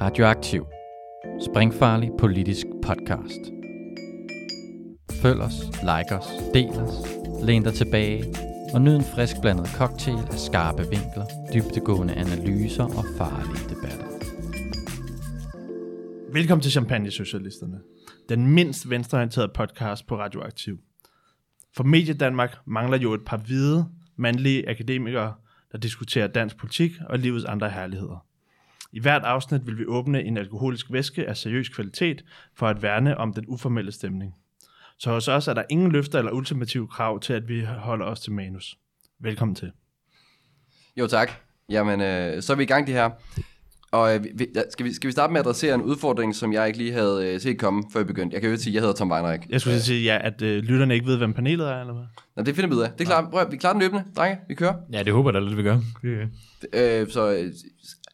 Radioaktiv. Springfarlig politisk podcast. Følg os, like os, del os, læn dig tilbage og nyd en frisk blandet cocktail af skarpe vinkler, dybtegående analyser og farlige debatter. Velkommen til Champagne Socialisterne, den mindst venstreorienterede podcast på Radioaktiv. For Medie Danmark mangler jo et par hvide, mandlige akademikere, der diskuterer dansk politik og livets andre herligheder. I hvert afsnit vil vi åbne en alkoholisk væske af seriøs kvalitet for at værne om den uformelle stemning. Så hos os er der ingen løfter eller ultimative krav til, at vi holder os til manus. Velkommen til. Jo tak. Jamen, øh, så er vi i gang det her. Og øh, vi, ja, skal, vi, skal vi starte med at adressere en udfordring, som jeg ikke lige havde øh, set komme, før vi begyndte? Jeg kan jo ikke sige, at jeg hedder Tom Weinreich. Jeg skulle sige, ja, at øh, lytterne ikke ved, hvem panelet er, eller hvad? Nå, det finder vi ud af. Det er klart. Prøv, at- vi klarer den løbende, drenge. Vi kører. Ja, det håber jeg da lidt, vi gør. Øh, så øh,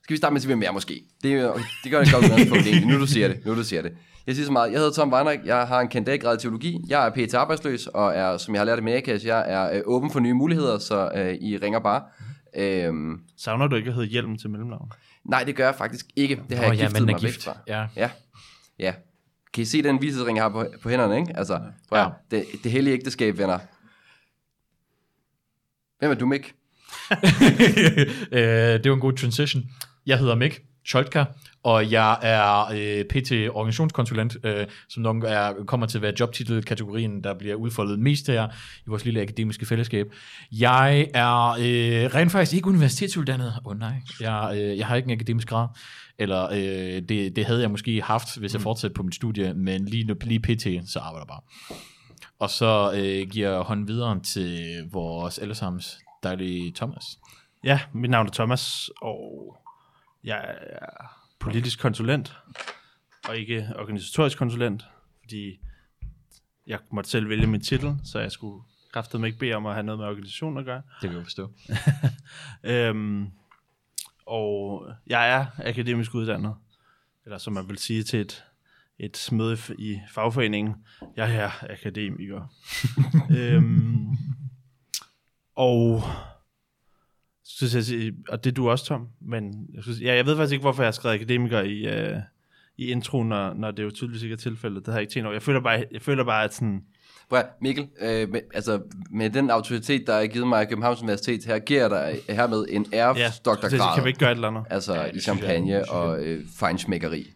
skal vi starte med at sige, hvem jeg er måske. Det, det gør det godt udgangspunkt egentlig. Nu du siger det. Nu du siger det. Jeg siger så meget. Jeg hedder Tom Weinreich. Jeg har en kandidatgrad i teologi. Jeg er pt. arbejdsløs, og er, som jeg har lært i min A-kasse, jeg er øh, åben for nye muligheder, så øh, I ringer bare. Øh, Savner du ikke at hedde hjelm til mellemnavn? nej, det gør jeg faktisk ikke. Det har Åh, jeg ja, giftet er mig væk gift. fra. Ja. Ja. Ja. Kan I se den visesring, jeg har på, på hænderne, ikke? Altså, prøv ja. det, det hellige ægteskab, venner. Hvem er du, Mik? øh, det var en god transition. Jeg hedder Mik Scholtka, og jeg er øh, PT organisationskonsulent, øh, som nok er, kommer til at være jobtitelkategorien, der bliver udfoldet mest her i vores lille akademiske fællesskab. Jeg er øh, rent faktisk ikke universitetsuddannet. Åh oh, nej, jeg, øh, jeg har ikke en akademisk grad. Eller øh, det, det havde jeg måske haft, hvis jeg fortsatte på mit studie, men lige, nu- lige PT, så arbejder jeg bare. Og så øh, giver jeg hånden videre til vores allesammens dejlige Thomas. Ja, mit navn er Thomas, og jeg er politisk konsulent, og ikke organisatorisk konsulent, fordi jeg måtte selv vælge min titel, så jeg skulle kraftedeme ikke bede om at have noget med organisation at gøre. Det vil jeg forstå. Øhm, og jeg er akademisk uddannet, eller som man vil sige til et, et møde i fagforeningen, jeg er akademiker. øhm, og synes jeg, og det er du også, Tom, men jeg, synes, ja, jeg ved faktisk ikke, hvorfor jeg har skrevet akademiker i, uh, i introen, når, når det jo tydeligvis ikke er tilfældet. Det har jeg ikke tænkt over. Jeg føler bare, jeg føler bare at sådan, Prøv at, Mikkel, øh, med, altså, med den autoritet, der er givet mig af Københavns Universitet, her giver dig hermed en ja, æresdoktorgrad. så kan vi ikke gøre et eller andet. Altså Ja, i champagne jeg. og øh, fejnsmækkeri.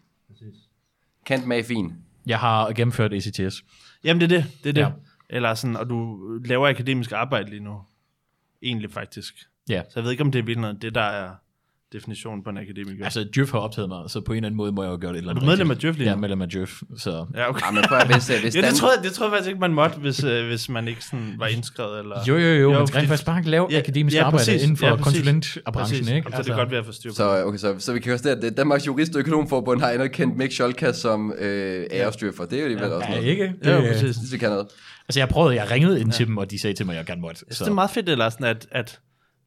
Kant mag fin. Jeg har gennemført ECTS. Jamen det er det, det er det. Ja. Ja. Eller sådan, og du laver akademisk arbejde lige nu. Egentlig faktisk. Ja. Så jeg ved ikke, om det er virkelig det, der er definitionen på en akademiker. Altså, Djøf har optaget mig, så på en eller anden måde må jeg jo gøre det et eller er andet du medlem af. Djøf lige Jeg nu? er medlem af Djøf, så... Ja, okay. Ja, men prøv at, hvis, øh, hvis Ja, det tror, jeg, det tror jeg faktisk ikke, man måtte, hvis, øh, hvis man ikke sådan var indskrevet. Eller... Jo, jo, jo, jo man skal faktisk bare lave Ja, akademisk ja, arbejde præcis. inden for Ja, konsulentbranchen, ikke? Altså, Så det er godt ved at få styr på Så, okay, så, så vi kan konstatere, at Danmarks Jurist- og Økonomforbund har anerkendt Mik Scholka som øh, æresdyrfer. Det er jo alligevel også Ja, noget. ikke? det. Ja, Det, præcis. Jeg synes, det kan noget. altså, jeg prøvede, jeg ringede ind til dem, og de sagde til mig, at jeg gerne måtte. Jeg synes, det er meget fedt, eller sådan, at, at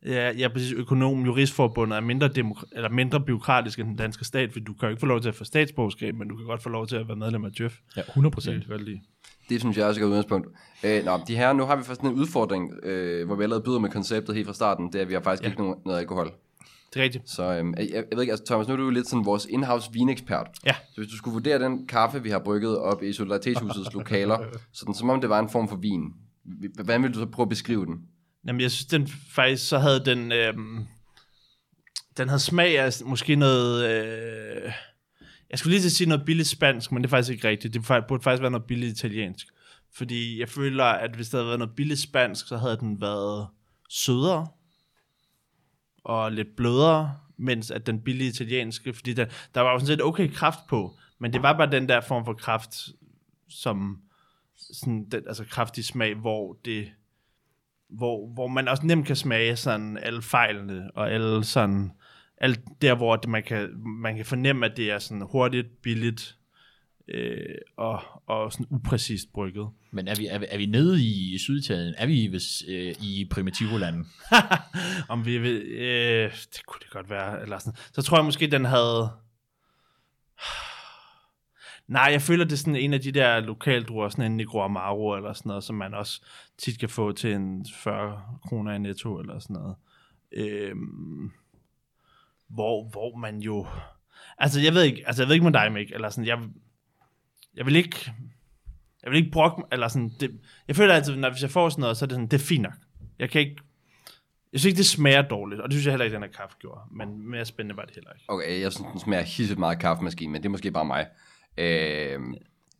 ja, ja, præcis, økonom, juristforbundet er mindre, demok- eller mindre byråkratisk end den danske stat, fordi du kan jo ikke få lov til at få statsborgerskab, men du kan godt få lov til at være medlem af Djøf. Ja, 100 Det procent. lide. Det synes jeg også er et udgangspunkt. Øh, nå, de her, nu har vi faktisk en udfordring, øh, hvor vi allerede byder med konceptet helt fra starten. Det er, at vi har faktisk Ja. ikke nogen, noget alkohol. Det er rigtigt. Så øh, jeg, jeg ved ikke, altså Thomas, nu er du jo lidt sådan vores in-house vinekspert. Ja. Så hvis du skulle vurdere den kaffe, vi har brygget op i Solidaritetshusets lokaler, sådan som om det var en form for vin, hvordan vil du så prøve at beskrive den? Jamen, jeg synes, den faktisk, så havde den, øh, den havde smag af måske noget, øh, jeg skulle lige til at sige noget billigt spansk, men det er faktisk ikke rigtigt. Det burde faktisk være noget billigt italiensk. Fordi jeg føler, at hvis der havde været noget billigt spansk, så havde den været sødere og lidt blødere, mens at den billige italienske, fordi der, der var jo sådan set okay kraft på, men det var bare den der form for kraft, som sådan, den, altså kraftig smag, hvor det hvor, hvor man også nemt kan smage sådan alle fejlene, og alle sådan, alt der, hvor det, man, kan, man kan fornemme, at det er sådan hurtigt, billigt, øh, og, og sådan upræcist brygget. Men er vi, er, vi- er vi nede i Syditalien? Er vi hvis, øh, i Primitivo-landet? Om vi vil, øh, det kunne det godt være, eller sådan. Så tror jeg måske, den havde... Nej, jeg føler, det er sådan en af de der lokaldruer, sådan en Negro Amaro eller sådan noget, som man også tit kan få til en 40 kroner i netto eller sådan noget. Øhm, hvor, hvor man jo... Altså, jeg ved ikke, altså, jeg ved ikke med dig, Mik, eller sådan, jeg, jeg vil ikke, jeg vil ikke brokke, eller sådan, det, jeg føler altid, når hvis jeg får sådan noget, så er det sådan, det er fint nok. Jeg kan ikke, jeg synes ikke, det smager dårligt, og det synes jeg heller ikke, den her kaffe gjorde, men mere spændende var det heller ikke. Okay, jeg synes, den smager hisset meget kaffemaskine, men det er måske bare mig. Øh,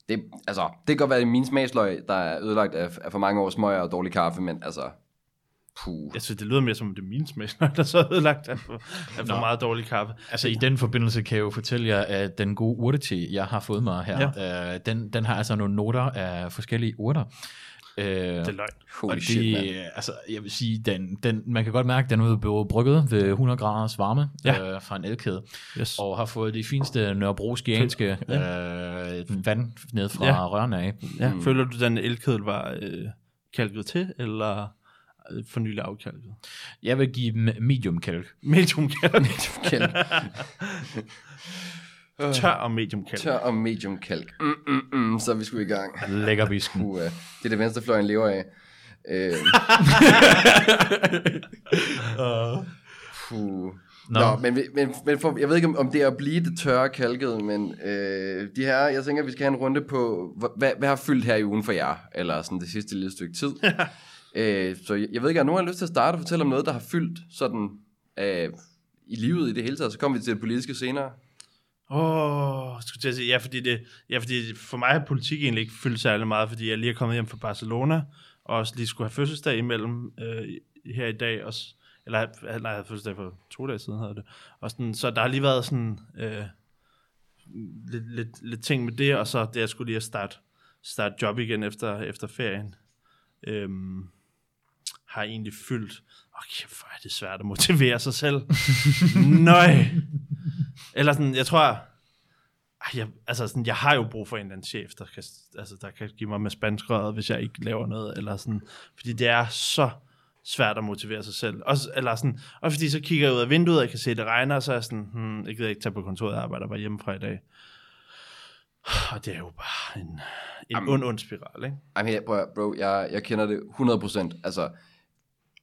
det, altså, det kan godt være, at min smagsløg, der er ødelagt af, af for mange års smøger og dårlig kaffe, men altså, puh. Jeg synes, det lyder mere som, om det er min smag, der så er ødelagt af for, af for meget dårlig kaffe. Altså i den forbindelse kan jeg jo fortælle jer, at den gode urtete, jeg har fået mig her, ja. øh, den, den har altså nogle noter af forskellige urter. Øh, Det er løgn. Holy og det, shit, man. altså, jeg vil sige, den, den, man kan godt mærke, at den er blevet brygget ved 100 graders varme Ja. øh, fra en elkæde, Yes. og har fået de fineste nørrebroskianske øh, vand ned fra Ja. ja. rørene af. Ja. Mm. Føler du, den elkedel var øh, kalket til, eller øh, for nylig afkalket? Jeg vil give dem medium kalk. Medium kalk. Kalk. Tør og medium kalk. Tør og medium kalk. Mm, mm, mm, så er vi sgu i gang. Lækker visken. Uh, det er det venstrefløjen lever af. Øh, puh. Nå, Nå. Nå men, men, men for, jeg ved ikke, om, det er at blive det tørre kalket, men øh, de her, jeg tænker, vi skal have en runde på, hva- hvad, hvad har fyldt her i ugen for jer, eller sådan det sidste lille stykke tid. øh, så jeg, jeg ved ikke, om nogen har lyst til at starte og fortælle om noget, der har fyldt sådan øh, i livet i det hele taget, så kommer vi til det politiske senere. Åh, oh, skulle at sige, ja, fordi, det, ja, fordi for mig har politik egentlig ikke fyldt særlig meget, fordi jeg lige er kommet hjem fra Barcelona, og også lige skulle have fødselsdag imellem øh, her i dag også. Eller nej, jeg havde fødselsdag for to dage siden, havde det. Og sådan, så der har lige været sådan øh, lidt, lidt, lidt ting med det, og så det, jeg skulle lige at starte, starte job igen efter, efter ferien. Øhm, har egentlig fyldt. Åh, kæft, hvor er det svært at motivere sig selv. Nøj. Eller sådan, jeg tror, jeg, altså sådan, jeg har jo brug for en eller anden chef, der kan, altså, der kan give mig med spanskrøret, hvis jeg ikke laver noget, eller sådan, fordi det er så svært at motivere sig selv. Også, eller sådan, og fordi så kigger jeg ud af vinduet, og jeg kan se, at det regner, og så er jeg sådan, hmm, jeg gider ikke tage på kontoret, jeg arbejder bare hjemmefra i dag. Og det er jo bare en, en Jamen. ond, ond spiral, ikke? Ej, men jeg, bro, bro jeg, jeg kender det 100%. Altså,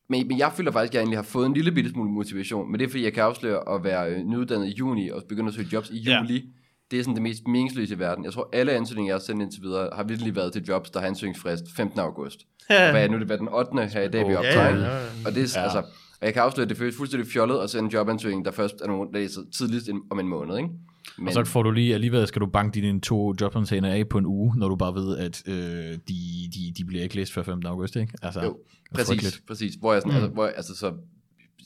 men, men jeg føler faktisk, at jeg egentlig har fået en lille bitte smule motivation. Men det er, fordi jeg kan afsløre at være øh, nyuddannet i juni og begynde at søge jobs i Ja. juli. Det er sådan det mest meningsløse i verden. Jeg tror, alle ansøgninger, jeg har sendt indtil videre, har virkelig været til jobs, der har ansøgningsfrist 15. august. Og hvad er nu det været den 8. her i dag, vi optager. ja, ja, ja. Og det er, Ja. ja. altså, og jeg kan afsløre, at det føles fuldstændig fjollet at sende en jobansøgning, der først er nogle dage så tidligst om en måned. Ikke? Men, Og så får du lige, alligevel skal du banke dine to jobsamtaler af på en uge, når du bare ved, at øh, de, de, de bliver ikke læst før 15. august, ikke? Altså, Jo, præcis, frygteligt. præcis. Hvor jeg sådan, mm. altså, hvor jeg, altså så,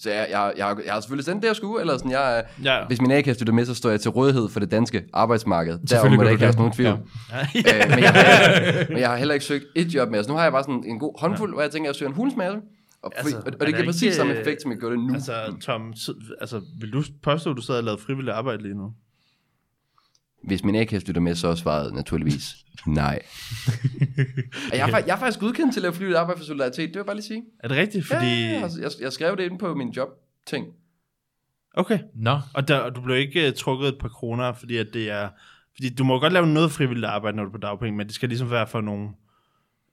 så jeg, jeg, jeg, har, jeg har selvfølgelig sendt det, jeg skulle, eller sådan, jeg, Ja. hvis min A-kasse lytter med, så står jeg til rådighed for det danske arbejdsmarked. Selvfølgelig må gør der ikke have nogen tvivl. Ja. Øh, men, jeg har, men jeg har heller ikke søgt et job mere, så nu har jeg bare sådan en god håndfuld, ja. hvor jeg tænker, at jeg søger en hulens masse. Og, Altså, altså, og, er og det der giver præcis ikke, samme øh, effekt, som jeg gjorde det nu. Altså, Tom, så- altså, vil du påstå, at du sad og lavede frivilligt arbejde lige nu? Hvis min A-kasse lytter med, så er svaret naturligvis nej. Og jeg, er, jeg er faktisk godkendt til at lave frivilligt arbejde for solidaritet, det vil jeg bare lige sige. Er det rigtigt? Fordi... Ja, altså, jeg, jeg skrev det ind på min job-ting. Okay. Nå, Og, der, og du blev ikke uh, trukket et par kroner, fordi at det er... Fordi du må godt lave noget frivilligt arbejde, når du er på dagpenge, men det skal ligesom være for nogle,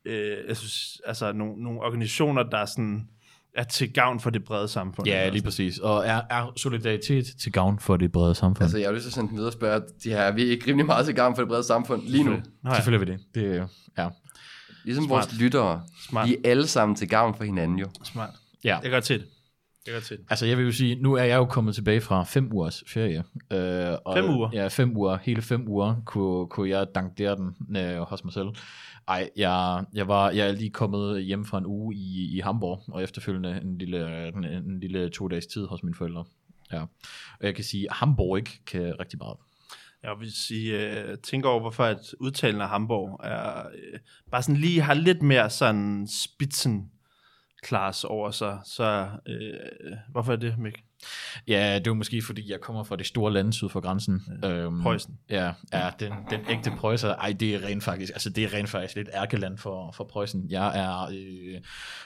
øh, jeg synes, altså nogle, nogle organisationer, der er, sådan, er til gavn for det brede samfund. ja, lige præcis. Og er, er solidaritet til gavn for det brede samfund? Altså, jeg har lyst til at sende den videre og spørge, de her, er vi ikke rimelig meget til gang for det brede samfund lige nu? Nå, ja. Selvfølgelig vil det. Det er ja. Ligesom Smart. vores lyttere. Smart. Vi er alle sammen til gavn for hinanden jo. Smart. ja. Jeg gør til det. Jeg gør til det. Altså jeg vil jo sige, nu er jeg jo kommet tilbage fra fem ugers ferie. Øh, og, Fem uger? Ja, fem uger. Hele fem uger kunne, kunne jeg dankdere den øh, hos mig selv. Ej, jeg, jeg, var, jeg er lige kommet hjem fra en uge i, i Hamburg, og efterfølgende en lille, en, en lille to dages tid hos mine forældre. Ja. Og jeg kan sige, at Hamburg ikke kan rigtig meget. Jeg vil sige, uh, tænk over, hvorfor at udtalen af Hamburg er, øh, bare sådan lige har lidt mere sådan spidsen class over sig. Så øh, hvorfor er det, Mik? Ja, det var måske fordi, jeg kommer fra det store land syd for grænsen. Øhm, Preussen. Ja, ja den, den ægte Preussen. Ej, det er rent faktisk, altså det er rent faktisk lidt ærkeland for, for Preussen. Jeg er øh,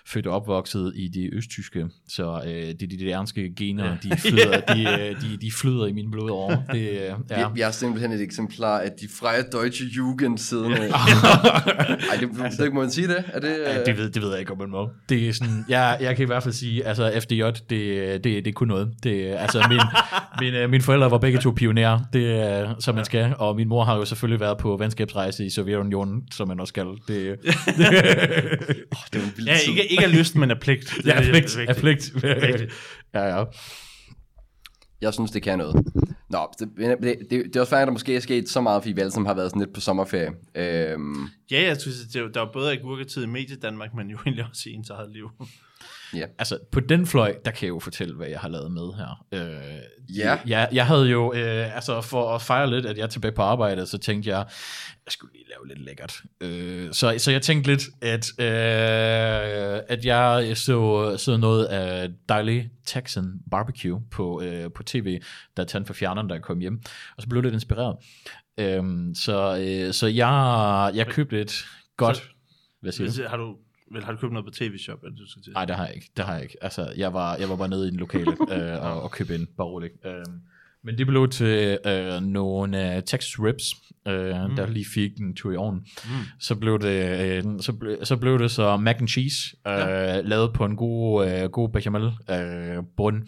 født og opvokset i det østtyske, så øh, det er de danske gener, Ja. de, flyder, de, øh, de, de flyder i min blodår. Det, øh, Ja. ja. Jeg er simpelthen et eksemplar af de freie deutsche Jugend siden. Ja. Ej, det, det, det, må man sige det? Er det, Ja, øh, det, ved, det ved jeg ikke, om man må. Det er sådan, jeg, jeg kan i hvert fald sige, altså FDJ, det, det, det er kun noget noget. Det, er- altså, min, min, øh, mine forældre var begge to pionerer, det er, som man skal. Og min mor har jo selvfølgelig været på venskabsrejse i Sovjetunionen, som man også skal. Det, Det var Ja, ikke, ikke af lyst, men af pligt. Det ja, er det, pligt, vigtigt. pligt. ja, ja. Jeg synes, det kan noget. Nå, det, det, det, det er også færdigt, at der måske er sket så meget, fordi vi alle sammen har været sådan lidt på sommerferie. Øhm, Ja, jeg synes, det er, der er både agurketid i medie Danmark, men jo egentlig også i ens eget liv. Altså, på den fløj, der kan jeg jo fortælle, hvad jeg har lavet med her. Øh, Ja. Jeg, jeg havde jo, øh, altså for at fejre lidt, at jeg er tilbage på arbejde, så tænkte jeg, jeg skulle lige lave lidt lækkert. Øh, så, så jeg tænkte lidt, at, øh, at jeg så, så noget af dejlig Texan barbecue på, øh, på tv, der er tændt for fjerneren, da jeg kom hjem. Og så blev jeg lidt inspireret. Øh, så, øh, så jeg, jeg købte et godt... Så- Hvad siger du? Har du, vel, har du købt noget på tv-shop, eller du skal til? Nej, det har jeg ikke. Det har jeg ikke. Altså, jeg var, jeg var bare nede i den lokale øh, og, og købte ind, bare roligt. Øh, men det blev til øh, nogle øh, Texas Ribs, øh, mm. der lige fik en tur i ovnen. Mm. Så, blev det, øh, så, ble, så blev det så mac and cheese, øh, ja. lavet på en god, øh, god bechamel øh, bund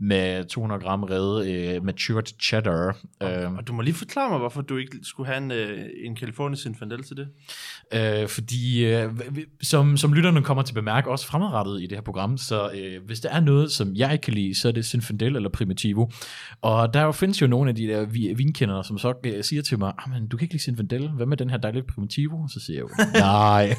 med 200 gram revet øh, matured cheddar. Øh, Og du må lige forklare mig, hvorfor du ikke skulle have en, øh, en California Zinfandel til det. Øh, fordi øh, som, som lytterne kommer til at bemærke, også fremadrettet i det her program, så øh, hvis der er noget, som jeg ikke kan lide, så er det Zinfandel eller Primitivo. Og der jo findes jo nogle af de der vi- vinkendere, som så øh, siger til mig, ah, men du kan ikke lide Zinfandel, hvad med den her dejlige Primitivo? Så siger jeg jo, nej.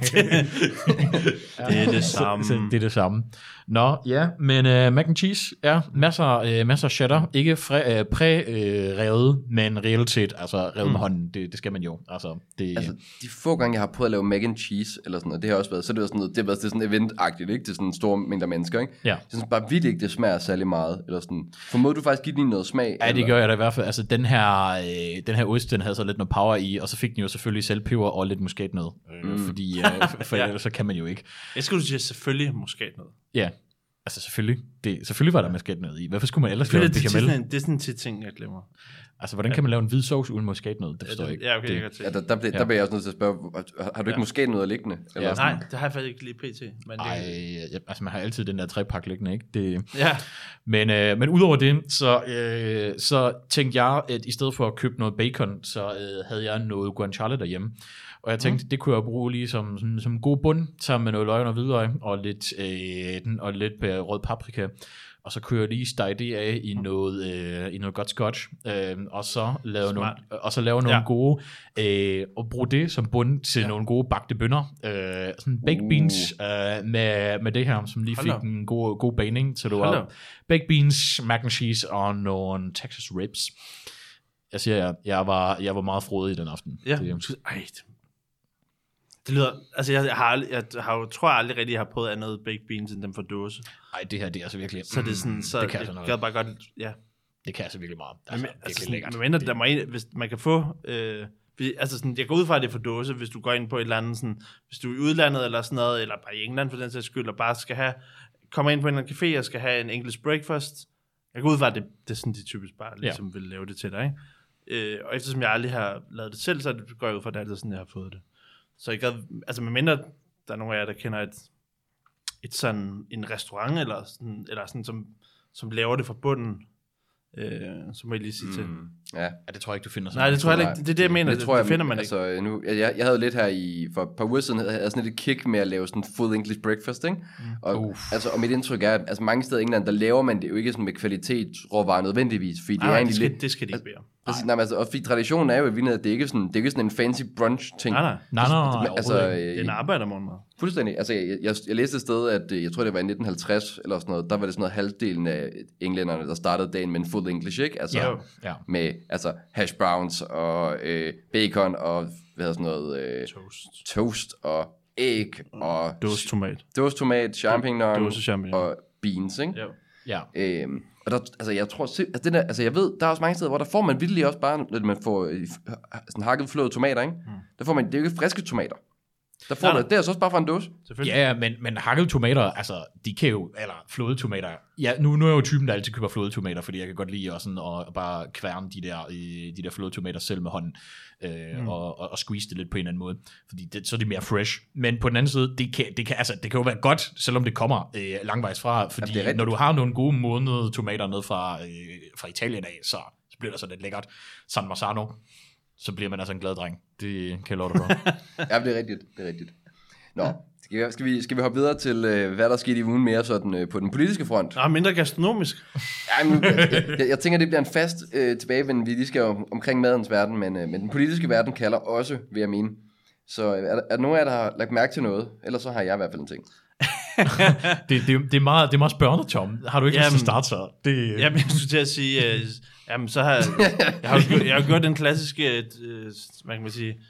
Det er det samme. Så, så det er det samme. Nå, ja, men uh, mac and cheese, ja, masser, uh, masser af cheddar, ikke fræ, uh, præ-revet, men reelt set, altså revet mm. med hånden, det, det skal man jo. Altså, det, altså, de få gange, jeg har prøvet at lave mac and cheese, eller sådan noget, det har også været, så er det, jo sådan noget, det har været det sådan event-agtigt, ikke? Det er sådan en stor mængde mennesker, ikke? Ja. Jeg synes bare vildt ikke, det smager særlig meget, eller sådan. Formåede du faktisk give den noget smag? Ja, det eller? gør jeg da i hvert fald. Altså, den her, øh, den her ost, den havde så lidt noget power i, og så fik den jo selvfølgelig saltpeber og lidt muskatnød. Mm. Fordi, øh, for, for Ja. ellers så kan man jo ikke. Jeg skulle sige selvfølgelig muskat noget. Ja, altså selvfølgelig. Det, selvfølgelig var der muskatnød i. Hvorfor skulle man ellers lave Det, det, det, er sådan- det er sådan en tit ting, jeg glemmer. Altså, hvordan kan man lave en hvid sovs uden muskatnød? Det forstår jeg ikke. Ja, okay, det, jeg. Ja, der, der, bliver, Ja. der bliver jeg også nødt til at spørge, har- har du ikke Ja. måske noget liggende? Eller Ja. sådan? Nej, det har jeg faktisk ikke lige pt. Men det, Ej, ja, altså man har altid den der trepak liggende, ikke? Det, Ja, Men, øh, men udover det, så, øh, så tænkte jeg, at i stedet for at købe noget bacon, så øh, havde jeg noget guanciale derhjemme. Og jeg tænkte, mm. det kunne jeg bruge lige som, som, som god bund, sammen med noget løgn og hvidløg, og lidt, øh, den- og lidt øh, rød paprika. Og så kunne jeg lige stege det af i noget, øh, i noget godt scotch, øh, og så lave nogle, Smart. og så lave nogle Ja. gode, øh, og bruge det som bund til ja. nogle gode bagte bønner. Øh, sådan baked Uh. beans øh, med, med det her, som lige Hold fik da. en god, god baning, Hold var da. baked beans, mac and cheese og nogle Texas ribs. Jeg siger, jeg, jeg, var, jeg var meget frodig den aften. ja. Det, Ej, det, det lyder... Altså, jeg, har, jeg har jo, tror jeg aldrig rigtig, jeg har prøvet andet baked beans end dem fra dåse. ej, det her, det er altså virkelig... Så det er sådan... Så det kan altså jeg noget. gad bare godt... Ja. Det kan altså virkelig meget. Men, Altså, altså, virkelig sådan, lækkert. men Det- der må en, hvis man kan få... Øh, altså sådan, jeg går ud fra, at det er for dåse, hvis du går ind på et eller andet sådan, hvis du er i udlandet eller sådan noget, eller bare i England for den sags skyld, og bare skal have, kommer ind på en eller anden café og skal have en English breakfast. Jeg går ud fra, at det, det er sådan, de typisk bare ligesom ja. vil lave det til dig, ikke? Øh, og eftersom jeg aldrig har lavet det selv, så det- går jeg ud fra, at det er altid sådan, jeg har fået det. Så jeg gad, altså med mindre der er nogen af jer, der kender et, et sådan, en restaurant, eller sådan, eller sådan som, som laver det fra bunden, øh, så må jeg lige sige mm. til. Ja. Ja, det tror jeg ikke, du finder sådan Nej, det tror jeg ikke. Det er det, jeg mener. Det, tror det jeg, finder man altså, ikke. Nu, jeg, jeg, havde lidt her i, for et par uger siden, havde jeg sådan lidt et kick med at lave sådan full English breakfast, ikke? Mm. Og, Uff. altså, og mit indtryk er, at altså, mange steder i England, der laver man det jo ikke sådan med kvalitetsråvarer nødvendigvis, fordi det Nej, er nej, det egentlig skal, lidt... det skal de ikke bære. Præcis, nej, men altså, og fordi traditionen er jo at det ikke er sådan, det er ikke sådan en fancy brunch ting. Nej, nej. Nej, nej, nej, altså, altså, Det er en øh, arbejdermorgenmad. fuldstændig. Altså, jeg, jeg, jeg læste et sted, at øh, jeg tror, det var i 1950 eller sådan noget, der var det sådan noget halvdelen af englænderne, der startede dagen med en full English, ikke? Altså, ja, ja. med altså hash browns og øh, bacon og hvad hedder sådan noget øh, Toast. toast og æg og Dåse tomat. dåstomat, champignon Dåse champignon. og beans, ikke? Ja. ja. Øhm, og der, altså jeg tror, altså, det der, altså jeg ved, der er også mange steder, hvor der får man virkelig også bare, når man får sådan hakket flåede tomater, ikke? Mm. Der får man, det er jo ikke friske tomater. Der får Nej, du, det er altså også bare fra en dåse. Selvfølgelig. Ja, men, men hakket tomater, altså, de kan jo, eller flådetomater, ja, nu, nu er jeg jo typen, der altid køber flådetomater, fordi jeg kan godt lide også sådan, at bare kværne de der, øh, de der flådetomater selv med hånden, øh, mm. og, og, og squeeze det lidt på en eller anden måde, fordi det, så er det mere fresh. Men på den anden side, det kan, det kan, altså, det kan jo være godt, selvom det kommer øh, langvejs fra, fordi rigtigt. når du har nogle gode modnede tomater ned fra, øh, fra Italien af, så, så bliver det så lidt lækkert. San Marzano, så bliver man altså en glad dreng. Det kan jeg love dig for. Ja, det er rigtigt. Det er rigtigt. Nå, skal vi, skal vi, skal vi hoppe videre til, øh, hvad der skete i ugen mere sådan, øh, på den politiske front? Nå, mindre gastronomisk. Ja, men, jeg, jeg, jeg tænker, det bliver en fast øh, tilbagevenden. Vi lige skal jo omkring madens verden, men, øh, men den politiske verden kalder også, vil jeg mene. Så øh, er, der, er der nogen af jer, der har lagt mærke til noget? Ellers så har jeg i hvert fald en ting. det, det, det, er meget, det er meget spørgende, Tom. Har du ikke lyst til at Jamen, starte så? Det, Jamen, jeg skulle til at sige, øh, jamen, så har jeg, jeg, har, jo gjort- jeg har gjort den klassiske, øh, hvad kan man sige,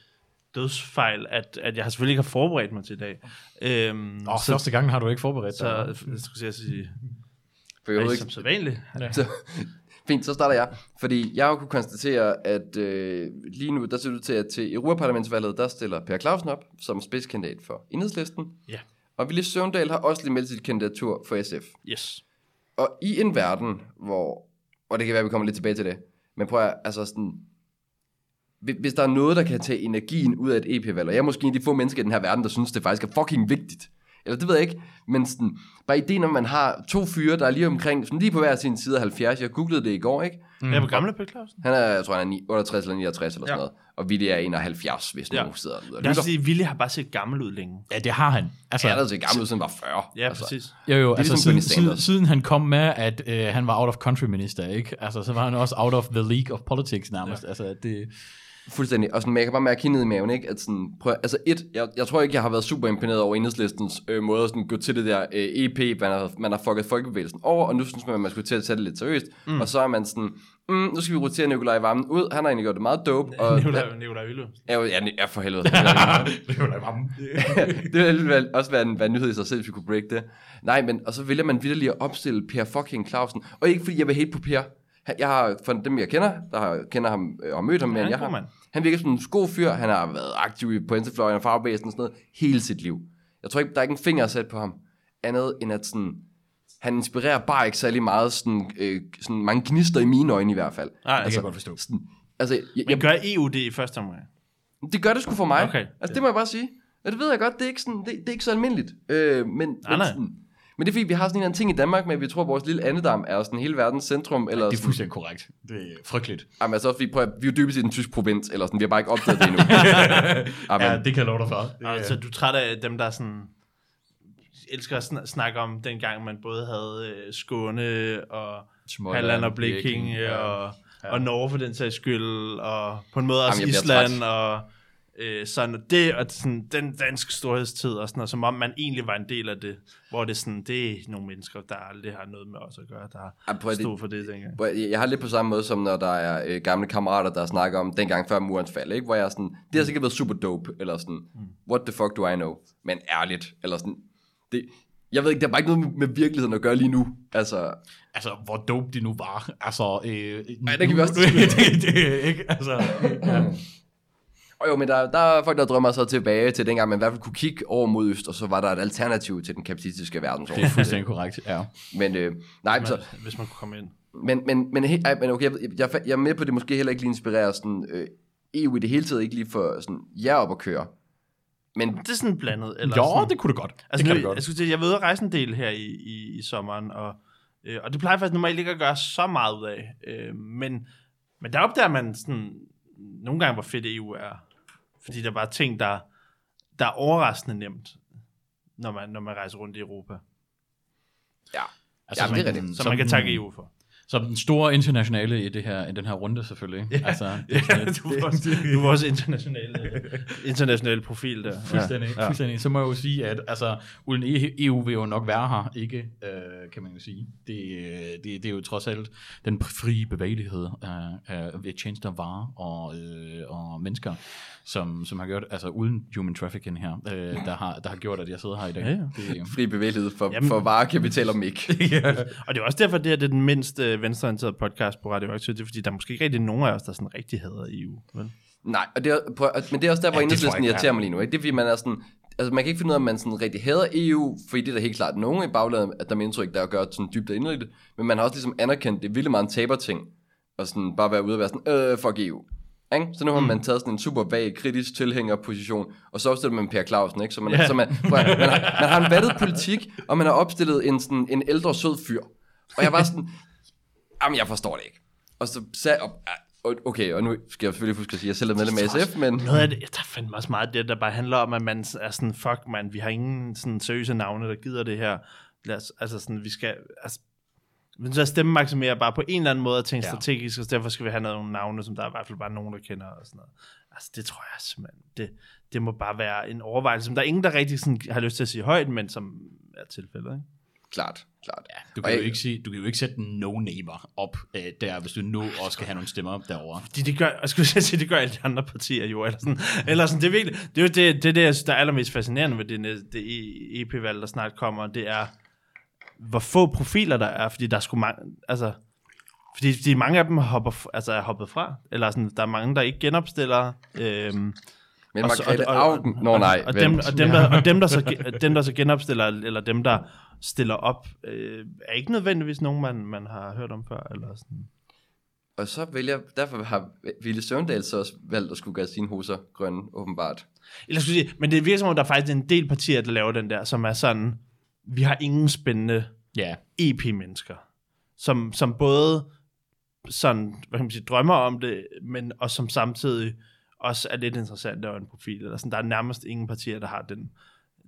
dødsfejl, at, at jeg har selvfølgelig ikke har forberedt mig til i dag. Øhm, Åh, så, første gang har du ikke forberedt så, dig. jeg skulle sige, For jeg ikke, som så vanligt. Så, fint, så starter jeg. Fordi jeg har jo kunne konstatere, at øh, lige nu, der ser det ud til, at til Europaparlamentsvalget, der stiller Per Clausen op som spidskandidat for Enhedslisten. Ja. Og Ville Søvndal har også lige meldt sit kandidatur for SF. Yes. Og i en verden, hvor, og det kan være, at vi kommer lidt tilbage til det, men prøv at, altså sådan, hvis- der er noget, der kan tage energien ud af et EP-valg, og jeg er måske en af de få mennesker i den her verden, der synes, det faktisk er fucking vigtigt, eller det ved jeg ikke, men sådan, bare ideen om, man har to fyre, der er lige omkring, sådan lige på hver sin side af 70, jeg googlede det i går, ikke? Mm. Jeg var gamle Per Clausen. Han er, jeg tror, han er ni- 68 eller 69 eller sådan Ja. noget, og Willy er 71, hvis Ja. nogen sidder og Det er lytter. også fordi, Willy har bare set gammel ud længe. Ja, det har han. Altså, Han er altså gammel ud, siden han var 40. Ja, altså. præcis. jo, jo, er altså ligesom siden, siden, siden han kom med, at øh, han var out of country minister, ikke? Altså, så var han også out of the league of politics nærmest. Ja. Altså, det, Fuldstændig. Og sådan, jeg kan bare mærke ned i maven, ikke? At sådan, prøv, altså et, jeg, jeg tror ikke, jeg har været super imponeret over enhedslistens øh, måde at sådan, gå til det der øh, EP, man har, man har fucket folkebevægelsen over, og nu synes man, at man skulle til at tage det lidt seriøst. Mm. Og så er man sådan, mm, nu skal vi rotere Nikolaj Vammen ud. Han har egentlig gjort det meget dope. Og, Nikolaj, Nikolaj Villum. ja, ja, ja, for helvede. da varme. det ville også være en, være en nyhed i sig selv, hvis vi kunne break det. Nej, men og så vælger man vildt lige at opstille Per fucking Clausen. Og ikke fordi jeg vil hate på Per. Jeg har, for dem jeg kender, der har, kender ham øh, og mødt ham, Ja, men han jeg har, mand. han virker som en god fyr. Han har været aktiv på venstrefløjen og fagbevægelsen og sådan noget hele sit liv. Jeg tror ikke, der er ikke en finger sat på ham. Andet end at sådan, han inspirerer bare ikke særlig meget, sådan, øh, sådan mange gnister i mine øjne i hvert fald. Nej, Det kan jeg godt forstå. Sådan, altså, jeg, jeg, Men gør EU det i første omgang? det gør det sgu for mig. Okay. Altså, det må jeg bare sige. Og det ved jeg godt, det er ikke, sådan, det, det er ikke så almindeligt. Øh, men, men, nej. Sådan, men det er fordi, vi har sådan en eller anden ting i Danmark med, at vi tror, at vores lille andedam er sådan hele verdens centrum. Eller Det er sådan, fuldstændig korrekt. Det er frygteligt. Jamen, altså, vi, prøver, vi er jo dybest set en tysk provins, eller sådan, vi har bare ikke opdaget det endnu. Jamen, Ja, det kan jeg love dig for. Altså, du er træt af dem, der sådan elsker at sn- snakke om dengang, man både havde øh, Skåne og Småland, Halland og Blekinge Blekinge, ja. og, og Norge for den sags skyld, og på en måde også Jamen, Island og øh, sådan og det, og sådan, den danske storhedstid og sådan noget, som om man egentlig var en del af det, hvor det er sådan, det er nogle mennesker, der aldrig har noget med os at gøre, der at det- stod for det dengang. Jeg jeg har lidt på samme måde, som når der er øh, gamle kammerater, der snakker om dengang før murens fald, ikke? hvor jeg er sådan, det har sikkert været super dope, eller sådan, what the fuck do I know? Men ærligt, eller sådan, det, jeg ved ikke, der er bare ikke noget med, virkeligheden at gøre lige nu. Altså, Altså, hvor dope det nu var. Altså, øh, Ej, der kan vi også det, det, ikke? Altså, ja. Og jo, men der, der er folk, der drømmer sig tilbage til dengang, man i hvert fald kunne kigge over mod øst, og så var der et alternativ til den kapitalistiske verdensorden. Det er fuldstændig korrekt, ja. Men, øh, nej, så, Man, hvis man kunne komme ind. men, men, men, he, ej, men okay, jeg, jeg, jeg er med på, at det måske heller ikke lige inspirerer sådan, øh, EU i det hele taget ikke lige for sådan, jer op at køre. Men Det er sådan blandet. Eller Jo, sådan, det kunne det godt. Altså, det kan nu, det godt. Jeg, skulle til, jeg ude at rejse en del her i, i, i sommeren, og, øh, og det plejer faktisk normalt ikke at gøre så meget ud af. Øh, men, men der opdager man sådan, nogle gange, hvor fedt EU er. Fordi der er bare ting, der, der er overraskende nemt, når man, når man rejser rundt i Europa. ja, Altså, ja, det er rigtigt. Så som man kan takke EU for. Som den store internationale i, det her, i den her runde, selvfølgelig. Ja. Altså, det er Ja, du er også, du er også internationale, internationale profil der. Fuldstændig, ja. fuldstændig. Så må jeg jo sige, at altså, uden E- EU vil jo nok være her, ikke? Øh, kan man jo sige. Det, øh, det, det er jo trods alt den frie bevægelighed af, af ved tjenester varer og, øh, og mennesker, som, som har gjort, altså uden human trafficking her, øh, der, har, der har gjort, at jeg sidder her i dag. Ja, ja. Det, fri bevægelighed for, Jamen- for varer, kapital og mik. Og det er også derfor, det her det er den mindst øh, venstreorienterede podcast på Radio Aktiv. Det er fordi, der er måske ikke rigtig nogen af os, der sådan rigtig hader EU. Vel? Nej, og det er, og- men det er også der, hvor Ja, enhedslisten irriterer mig lige nu. Ikke? Det er fordi, man er sådan, altså man kan ikke finde ud af, om man sådan rigtig hader EU, fordi det er der helt klart nogen i baglandet, at der er indtryk, der gør sådan dybt og inderligt, men man har også ligesom anerkendt, det vildt meget en taberting, og sådan bare være ude og være sådan, øh, fuck EU. Ikke? Så nu har man taget sådan en super vag, kritisk tilhængerposition, og så opstiller man Per Clausen, ikke? Så man, Ja. så man, prøv, man, har, man har en vattet politik, og man har opstillet en, sådan, en ældre sød fyr. Og jeg var sådan, jamen jeg forstår det ikke. Og så sagde op, okay, og nu skal jeg selvfølgelig huske at sige, at jeg selv er medlem af SF, men Noget af det, der fandt også meget det, der bare handler om, at man er sådan, fuck man, vi har ingen sådan seriøse navne, der gider det her. Lad os, altså sådan, vi skal, altså, men så stemme maksimerer bare på en eller anden måde at tænke ja. strategisk, og derfor skal vi have nogle navne, som der er i hvert fald bare nogen, der kender og sådan noget. Altså, det tror jeg simpelthen, det, det må bare være en overvejelse, som der er ingen, der rigtig sådan, har lyst til at sige højt, men som er tilfældet, ikke? klart, klart. Du Og kan, jo jeg- ikke sige, du kan jo ikke sætte en no-neighbor op øh, der, hvis du nu også skal have nogle stemmer derovre. De, de gør, jeg skulle sige, det gør alle de andre partier jo, eller sådan, eller sådan, det er virkelig, det er jo det, det, det jeg synes, der er allermest fascinerende ved det, det E- EP-valg, der snart kommer, det er, hvor få profiler der er, fordi der er sgu mange, altså, fordi, fordi mange af dem hopper, altså er hoppet fra, eller sådan, der er mange, der ikke genopstiller, øhm, Men og så- Margrethe og- og- Augen, nå nej, og dem, og dem, der, og dem, der så, dem, der så genopstiller, eller dem, der stiller op, øh, er ikke nødvendigvis nogen, man, man har hørt om før, eller sådan. Og så vælger, derfor har Ville Søvndal så også valgt at skulle gøre sine hoser grønne, åbenbart. Eller skulle sige, men det virker som om, der er faktisk en del partier, der laver den der, som er sådan, vi har ingen spændende Ja, EP-mennesker, som, som både sådan, hvad kan man sige, drømmer om det, men og som samtidig også er lidt interessant at en profil. Eller sådan, der er nærmest ingen partier, der har den,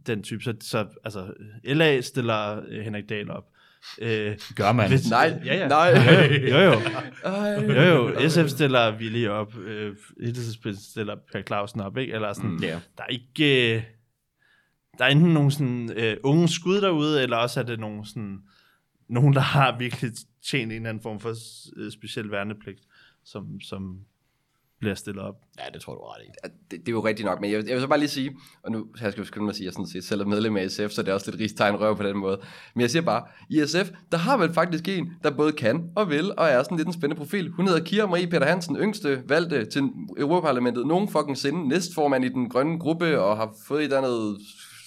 den type. Så, så altså, LA stiller øh, Henrik Dahl op. Øh, gør man. Hvis- Nej, Ja, ja. nej. jo, jo. Ej. Jo, jo. SF stiller Willy op. Øh, stiller Per Clausen op, ikke? Eller sådan, Mm. Ja. der er ikke... Øh, der er enten nogle sådan, øh, unge skud derude, eller også er det nogle sådan, nogen, der har virkelig tjent en eller anden form for øh, speciel værnepligt, som, som bliver stillet op. Ja, det tror du ret i. Ja, det, det er jo rigtigt nok, men jeg, jeg vil så bare lige sige, og nu skal jeg skynde mig at sige, at jeg sådan set selv er medlem af SF, så det er også lidt rigstegn røv på den måde. Men jeg siger bare, i SF, der har vel faktisk en, der både kan og vil, og er sådan lidt en spændende profil. Hun hedder Kira Marie Peter Hansen, yngste valgte til Europaparlamentet, nogen fucking sinde, næstformand i den grønne gruppe, og har fået et eller andet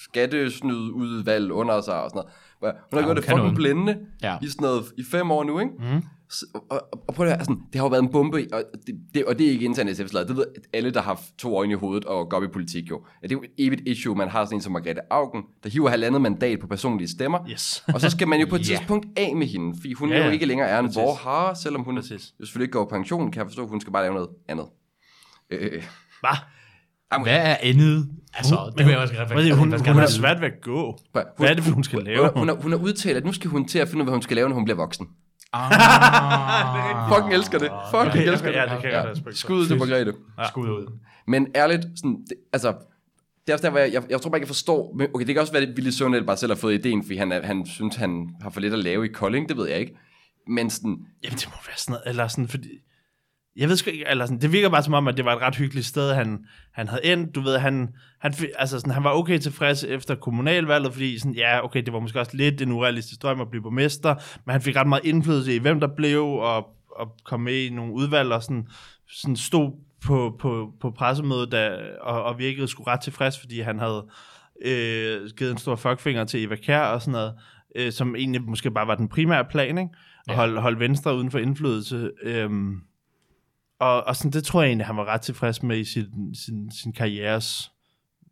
skattesnydudvalg under sig og sådan noget. Hun har Ja, gjort det fucking blændende Ja. i sådan noget, i fem år nu, ikke? Mm. Og, og, og prøv at høre, sådan, det har jo været en bombe, og det, det, og det er ikke internt sf Det ved alle, der har to øjne i hovedet og går op i politik jo. Ja, det er jo et evigt issue, man har sådan en som Margrethe Augen, der hiver halvandet mandat på personlige stemmer. Yes. Og så skal man jo på et tidspunkt af med hende, fordi hun Ja, ja, jo ikke længere er en Præcis. vorhar, selvom hun Præcis. jo selvfølgelig ikke går på pension, kan jeg forstå, hun skal bare lave noget andet. Øh, Hvad? Hvad er andet? Altså, det vil jeg også gerne Hun, hun, hvad skal hun er sige? svært ved at gå. Hvad er det, hun skal lave? Hun, hun, har, hun har udtalt, at nu skal hun til at finde ud af, hvad hun skal lave, når hun bliver voksen. Ah. Fucking elsker det. Fucking Okay, elsker okay, det. ja, det kan jeg respektere. Skud til Margrethe. Skud ud. Men ærligt, sådan, det, altså, det er også der, hvor jeg, jeg, jeg tror bare ikke, jeg forstår, men okay, det kan også være, at Willy Søvndal bare selv har fået ideen, fordi han, han synes, han har for lidt at lave i Kolding, det ved jeg ikke. Men sådan, Jamen, det må være sådan noget, eller sådan, fordi... Jeg ved sgu ikke, eller sådan, det virker bare som om, at det var et ret hyggeligt sted, han, han havde endt. Du ved, han, han, altså sådan, han var okay tilfreds efter kommunalvalget, fordi sådan, ja, okay, det var måske også lidt en urealistisk drøm at blive borgmester, men han fik ret meget indflydelse i, hvem der blev, og, og kom med i nogle udvalg, og sådan, sådan stod på, på, på pressemødet, da, og, og virkede sgu ret tilfreds, fordi han havde øh, givet en stor fuckfinger til Eva Kjær og sådan noget, øh, som egentlig måske bare var den primære plan, ikke? At Ja. holde, holde Venstre uden for indflydelse. Øhm, og, og sådan, det tror jeg egentlig, han var ret tilfreds med i sin, sin, sin karrieres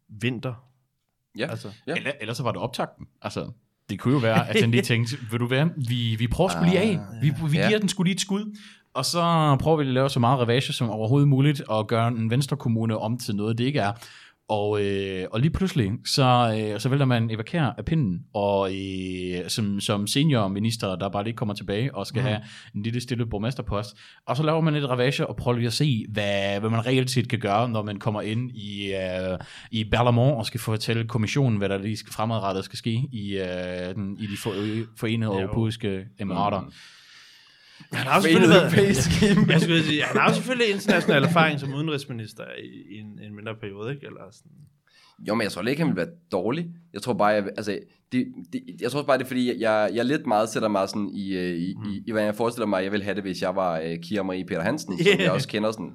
vinter. ja. Altså. Ja. Eller, ellers så var det optakten. Altså, det kunne jo være, at han lige tænkte, vil du være, vi, vi prøver sgu lige af. Vi, vi Ja. giver den sgu lige et skud. Og så prøver vi at lave så meget ravage som overhovedet muligt, og gøre en venstre kommune om til noget, det ikke er. Og, øh, og lige pludselig, så, øh, så vælger man Eva Kjær af pinden, og øh, som, som seniorminister, der bare lige kommer tilbage og skal mm. have en lille stille borgmesterpost. Og så laver man lidt ravage og prøver lige at se, hvad, hvad man reelt set kan gøre, når man kommer ind i, øh, i Berlamont og skal fortælle kommissionen, hvad der lige skal, fremadrettet skal ske i, øh, den, i de for, forenede europæiske emirater. Mm. Han har selvfølgelig været, jeg skulle sige, han har selvfølgelig international erfaring som udenrigsminister i, i en, en mindre periode, ikke? Eller sådan. Jo, men jeg tror ikke, han vil være dårlig. Jeg tror bare, jeg, altså, det, det, jeg tror bare, det er fordi, jeg, jeg lidt meget sætter mig sådan i, øh, i, mm. i, i, hvad jeg forestiller mig, jeg ville have det, hvis jeg var uh, Kira Marie Peter Hansen, yeah. som jeg også kender sådan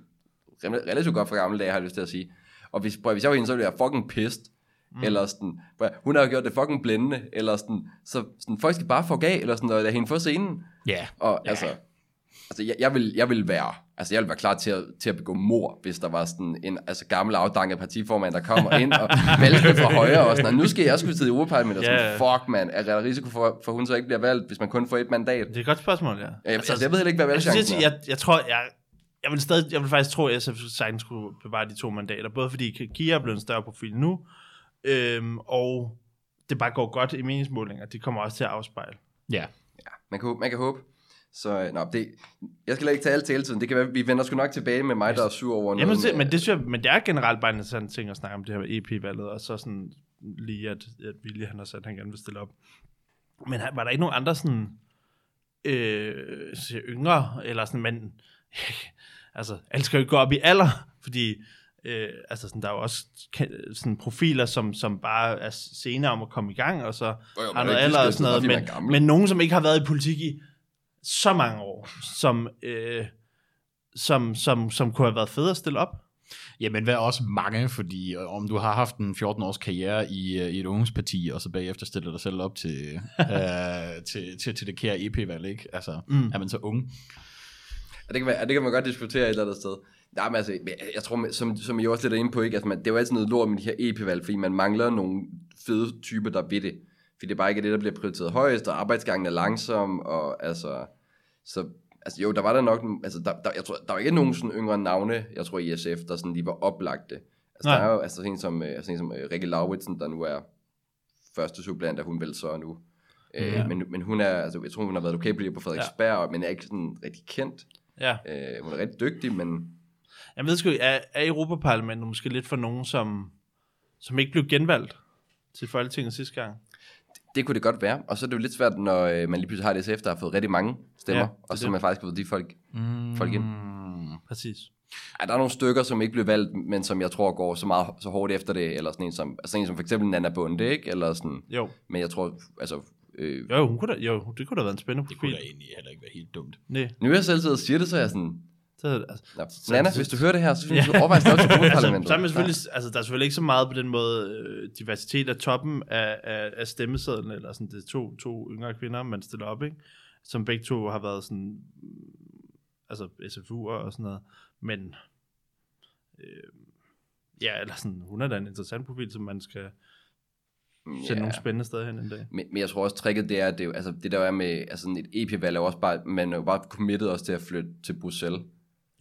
relativt godt fra gamle dage, har jeg lyst til at sige. Og hvis, prøv, hvis jeg var hende, så ville jeg fucking pissed. Mm. Eller sådan, "Prøv at- hun har jo gjort det fucking blændende, eller sådan, så sådan, folk skal bare få af, eller sådan, og lade hende få scenen. Ja. Og ja. altså, altså jeg, jeg, vil, jeg vil være, altså jeg vil være klar til at, til at begå mor, hvis der var sådan en altså, gammel afdanket partiformand, der kommer ind og vælter fra højre, og sådan, og nu skal jeg skulle sidde i Europaparlamentet, og sådan, Ja. fuck man, er der risiko for, for hun så ikke bliver valgt, hvis man kun får et mandat? Det er et godt spørgsmål, ja. Ja, jeg, altså, jeg ved heller ikke, hvad synes, valgchancen jeg, er. jeg, jeg tror, jeg, jeg vil stadig, jeg vil faktisk tro, at SF sagtens skulle bevare de to mandater, både fordi Kia er blevet en større profil nu, øhm, og det bare går godt i meningsmålinger. Det kommer også til at afspejle. Ja. Man kan, håbe- man kan håbe. Så øh, nå, det, jeg skal ikke tage alt taletiden. Det kan være, vi vender sgu nok tilbage med mig, der er sur over Jamen, noget. med- men, det synes jeg, men det er generelt bare en interessant ting at snakke om det her EP-valget, og så sådan lige, at, at Willy han har sagt, at han gerne vil stille op. Men var der ikke nogen andre sådan øh, yngre, eller sådan, men altså, alle skal jo ikke gå op i alder, fordi øh, altså sådan, der er jo også sådan profiler, som, som bare er senere om at komme i gang, og så Jo, har noget alder og sådan noget, man men, gammel. men nogen, som ikke har været i politik i så mange år, som, øh, som, som, som kunne have været fede at stille op. Jamen, hvad er også mange, fordi øh, om du har haft en 14-års karriere i, øh, i et ungdomsparti, og så bagefter stiller dig selv op til, øh, til, til, til det kære EP-valg, ikke? Altså, Mm. er man så ung? Ja, det, kan være, det kan man godt diskutere et eller andet sted. Nej, men altså, jeg, tror, som, som I også lidt er inde på, ikke? Altså, man, det er jo altid noget lort med de her EP-valg, fordi man mangler nogle fede typer, der ved det. Fordi det er bare ikke det, der bliver prioriteret højest, og arbejdsgangen er langsom, og altså... Så, altså jo, der var der nok... Altså, der, der, jeg tror, der var ikke nogen sådan yngre navne, jeg tror, i SF, der sådan lige var oplagte. Altså, Nej. der er jo altså, sådan en som, øh, altså, en som øh, Rikke Lauritsen, der nu er første suppleant, der hun vel så nu. Ja. Øh, men, men hun er, altså, jeg tror, hun har været lokalpolitiker på Frederiksberg, ja. men er ikke sådan rigtig kendt. Ja. Øh, hun er rigtig dygtig, men Jeg ved sgu, ikke, er, er Europaparlamentet måske lidt for nogen, som, som ikke blev genvalgt til Folketinget sidste gang? det kunne det godt være. Og så er det jo lidt svært, når øh, man lige pludselig har et SF, der har fået rigtig mange stemmer, Ja, og så det. man faktisk har fået de folk, Mm. folk ind. Præcis. Ej, der er nogle stykker, som ikke blev valgt, men som jeg tror går så meget så hårdt efter det, eller sådan en som, altså en som for eksempel Nana Bunde, ikke? Eller sådan, Jo. men jeg tror, altså, øh, Jo, hun kunne da, jo, det kunne da været en spændende Det kunne profil. da egentlig heller ikke være helt dumt. Nej, nu er jeg selv siddet og siger det, så er jeg sådan, det, altså, Nå, Så- Nana, så- hvis du hører det her, så synes du overveje at stille op til Europaparlamentet. så er man selvfølgelig, altså, der er selvfølgelig ikke så meget på den måde øh, diversitet af toppen af, af, af stemmesedlen, eller sådan, det er to, to yngre kvinder, man stiller op, ikke? Som begge to har været sådan, mm, altså SFU'er og sådan noget, men øh, ja, eller sådan, hun er da en interessant profil, som man skal sende Ja. nogle spændende steder hen en dag. Men, men jeg tror også, tricket det er, det, er jo- altså, det der er med altså, et EP-valg, er også bare, man er jo bare committed også til at flytte til Bruxelles.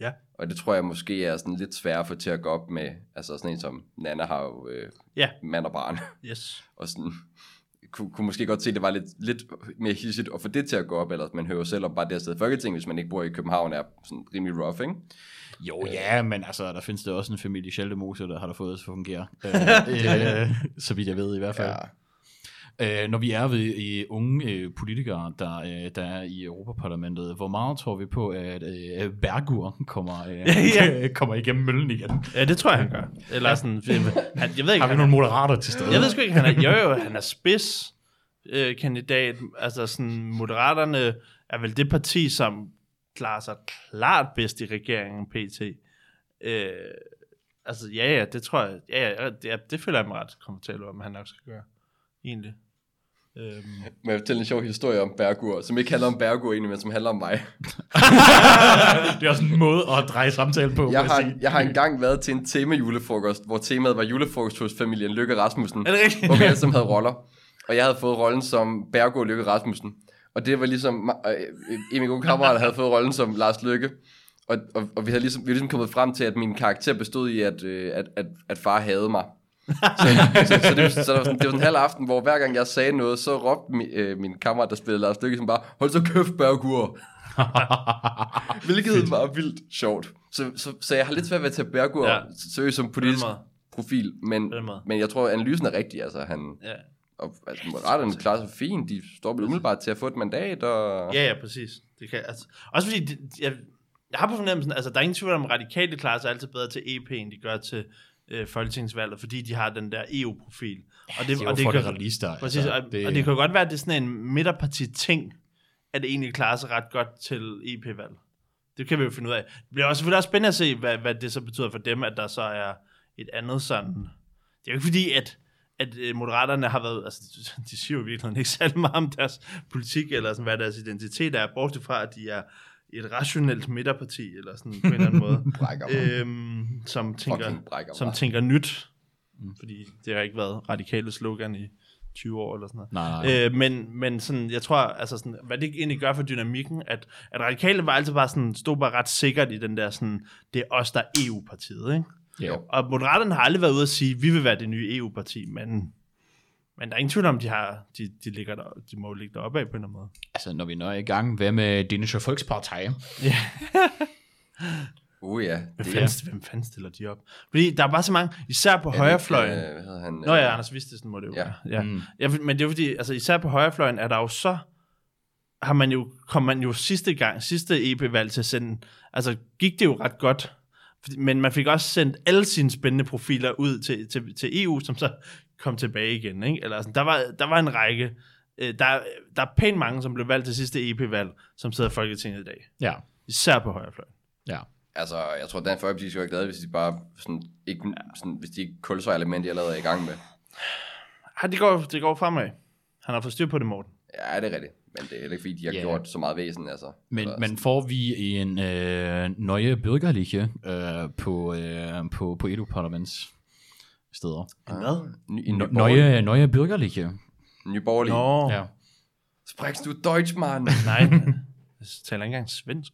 Ja. Og det tror jeg måske er sådan lidt svært at få til at gå op med, altså sådan en som Nana har jo øh, Ja. mand og barn, Yes. og sådan, kunne, kunne måske godt se, at det var lidt, lidt mere hissigt at få det til at gå op, eller man hører jo selv om bare det her sted i Folketinget, hvis man ikke bor i København, er sådan rimelig rough, ikke? Jo, ja, men altså, der findes der også en familie i der har der fået det til at fungere. øh, øh, så vidt jeg ved i hvert fald. Ja. Øh, når vi er ved i unge øh, politikere, der, øh, der er i Europaparlamentet, hvor meget tror vi på, at øh, Bergur kommer, øh, Ja. kommer igennem møllen igen? Ja, det tror jeg, han gør. Eller sådan, han, jeg ved ikke, Har vi nogle moderater til stede? Jeg ved sgu ikke, han er, jo, jo, han er spids øh, kandidat. Altså sådan, Moderaterne er vel det parti, som klarer sig klart bedst i regeringen PT. Øh, altså, ja, ja, det tror jeg, ja, ja, det, det føler jeg mig ret komfortabel om, han nok skal gøre. Egentlig. Øhm, Må jeg fortælle en sjov historie om Bergur, som ikke handler om Bergur egentlig, men som handler om mig. det er også en måde at dreje samtalen på. Jeg har, sige. jeg har engang været til en tema julefrokost, hvor temaet var julefrokost hos familien Lykke Rasmussen. er det rigtigt? hvor vi alle sammen havde roller. Og jeg havde fået rollen som Bergo Lykke Rasmussen. Og det var ligesom, øh, en af mine kammerater havde fået rollen som Lars Lykke. Og, og, og vi havde ligesom, vi havde ligesom kommet frem til, at min karakter bestod i, at, øh, at, at, at far havde mig. så, så, så, det, var, så det, var sådan, det var en halv aften, hvor hver gang jeg sagde noget, så råbte min, øh, min kammerat, der spillede Lars Lykke, som bare, hold så kæft, Bergur. Hvilket var vildt sjovt. Så, så, så jeg har lidt svært ved at tage Bergur Ja. ja. seriøst som politisk profil, men, men jeg tror, analysen er rigtig. Altså, han, Ja. og altså, Moderaterne klarer sig fint. De står vel umiddelbart til at få et mandat, og... Ja, ja, præcis. Det kan, altså, også fordi, det, jeg, jeg har på fornemmelsen, altså der er ingen tvivl om, at radikale klarer sig altid bedre til EP, end de gør til øh, folketingsvalget, fordi de har den der EU-profil. og det er jo og det for kan, realister. præcis, altså, og, det, og det kan godt være, at det er sådan en midterparti-ting, at det egentlig klarer sig ret godt til EP-valg. Det kan vi jo finde ud af. Det bliver også selvfølgelig også spændende at se, hvad, hvad det så betyder for dem, at der så er et andet sådan... Det er jo ikke fordi, at, at øh, moderaterne har været, altså de- de siger jo virkelig ikke særlig meget om deres politik, eller sådan, hvad deres identitet er, bortset fra, at de er et rationelt midterparti, eller sådan på en eller anden måde, øhm, som, tænker, som tænker nyt, fordi det har ikke været radikale slogan i 20 år, eller sådan noget. Nej, nej. Øh, men, men sådan, jeg tror, altså sådan, hvad det egentlig gør for dynamikken, at, at radikale var altid bare sådan, stod bare ret sikkert i den der sådan, det er os, der er EU-partiet, ikke? Ja. Og Moderaterne har aldrig været ude at sige, vi vil være det nye EU-parti, men, men der er ingen tvivl om, de, har, de, de, ligger der, de må ligge deroppe af på en eller anden måde. Altså, når vi når i gang, hvad med Dänische Volkspartei? Uh ja. Hvem, Det fanden, hvem fanden stiller de op? Fordi der er bare så mange, især på højrefløjen. Øh, hvad han? Nå ja, Anders Vistesen må det jo Ja. være. Ja. Mm. Ja. men det er jo fordi, altså især på højrefløjen er der jo så, har man jo, kom man jo sidste gang, sidste EP-valg til at sende, altså gik det jo ret godt, men man fik også sendt alle sine spændende profiler ud til, til, til EU, som så kom tilbage igen, ikke? Eller sådan, der, var, der var en række, øh, der, der er pænt mange, som blev valgt til sidste EP-valg, som sidder i Folketinget i dag. Ja. Især på højrefløjen. Ja. Altså, jeg tror, Dansk Folkeparti skal være glade, hvis de bare sådan, ikke, sådan, hvis de ikke kulsøjelement, de allerede er i gang med. Ja, det går, det går fremad. Han har fået styr på det, Morten. Ja, det er rigtigt. Men det er heller ikke, fordi de har Ja. yeah. gjort så meget væsen, altså. Men, men får vi en øh, nøje bürgerliche øh, på, øh, på, på EU-parlaments steder? En hvad? Ny, en ny Nø- Nøje, nøje bürgerliche. Ny borgerlig. Nå, Ja. Sprichst du Deutsch, Mann? nej. Jeg taler ikke engang svensk.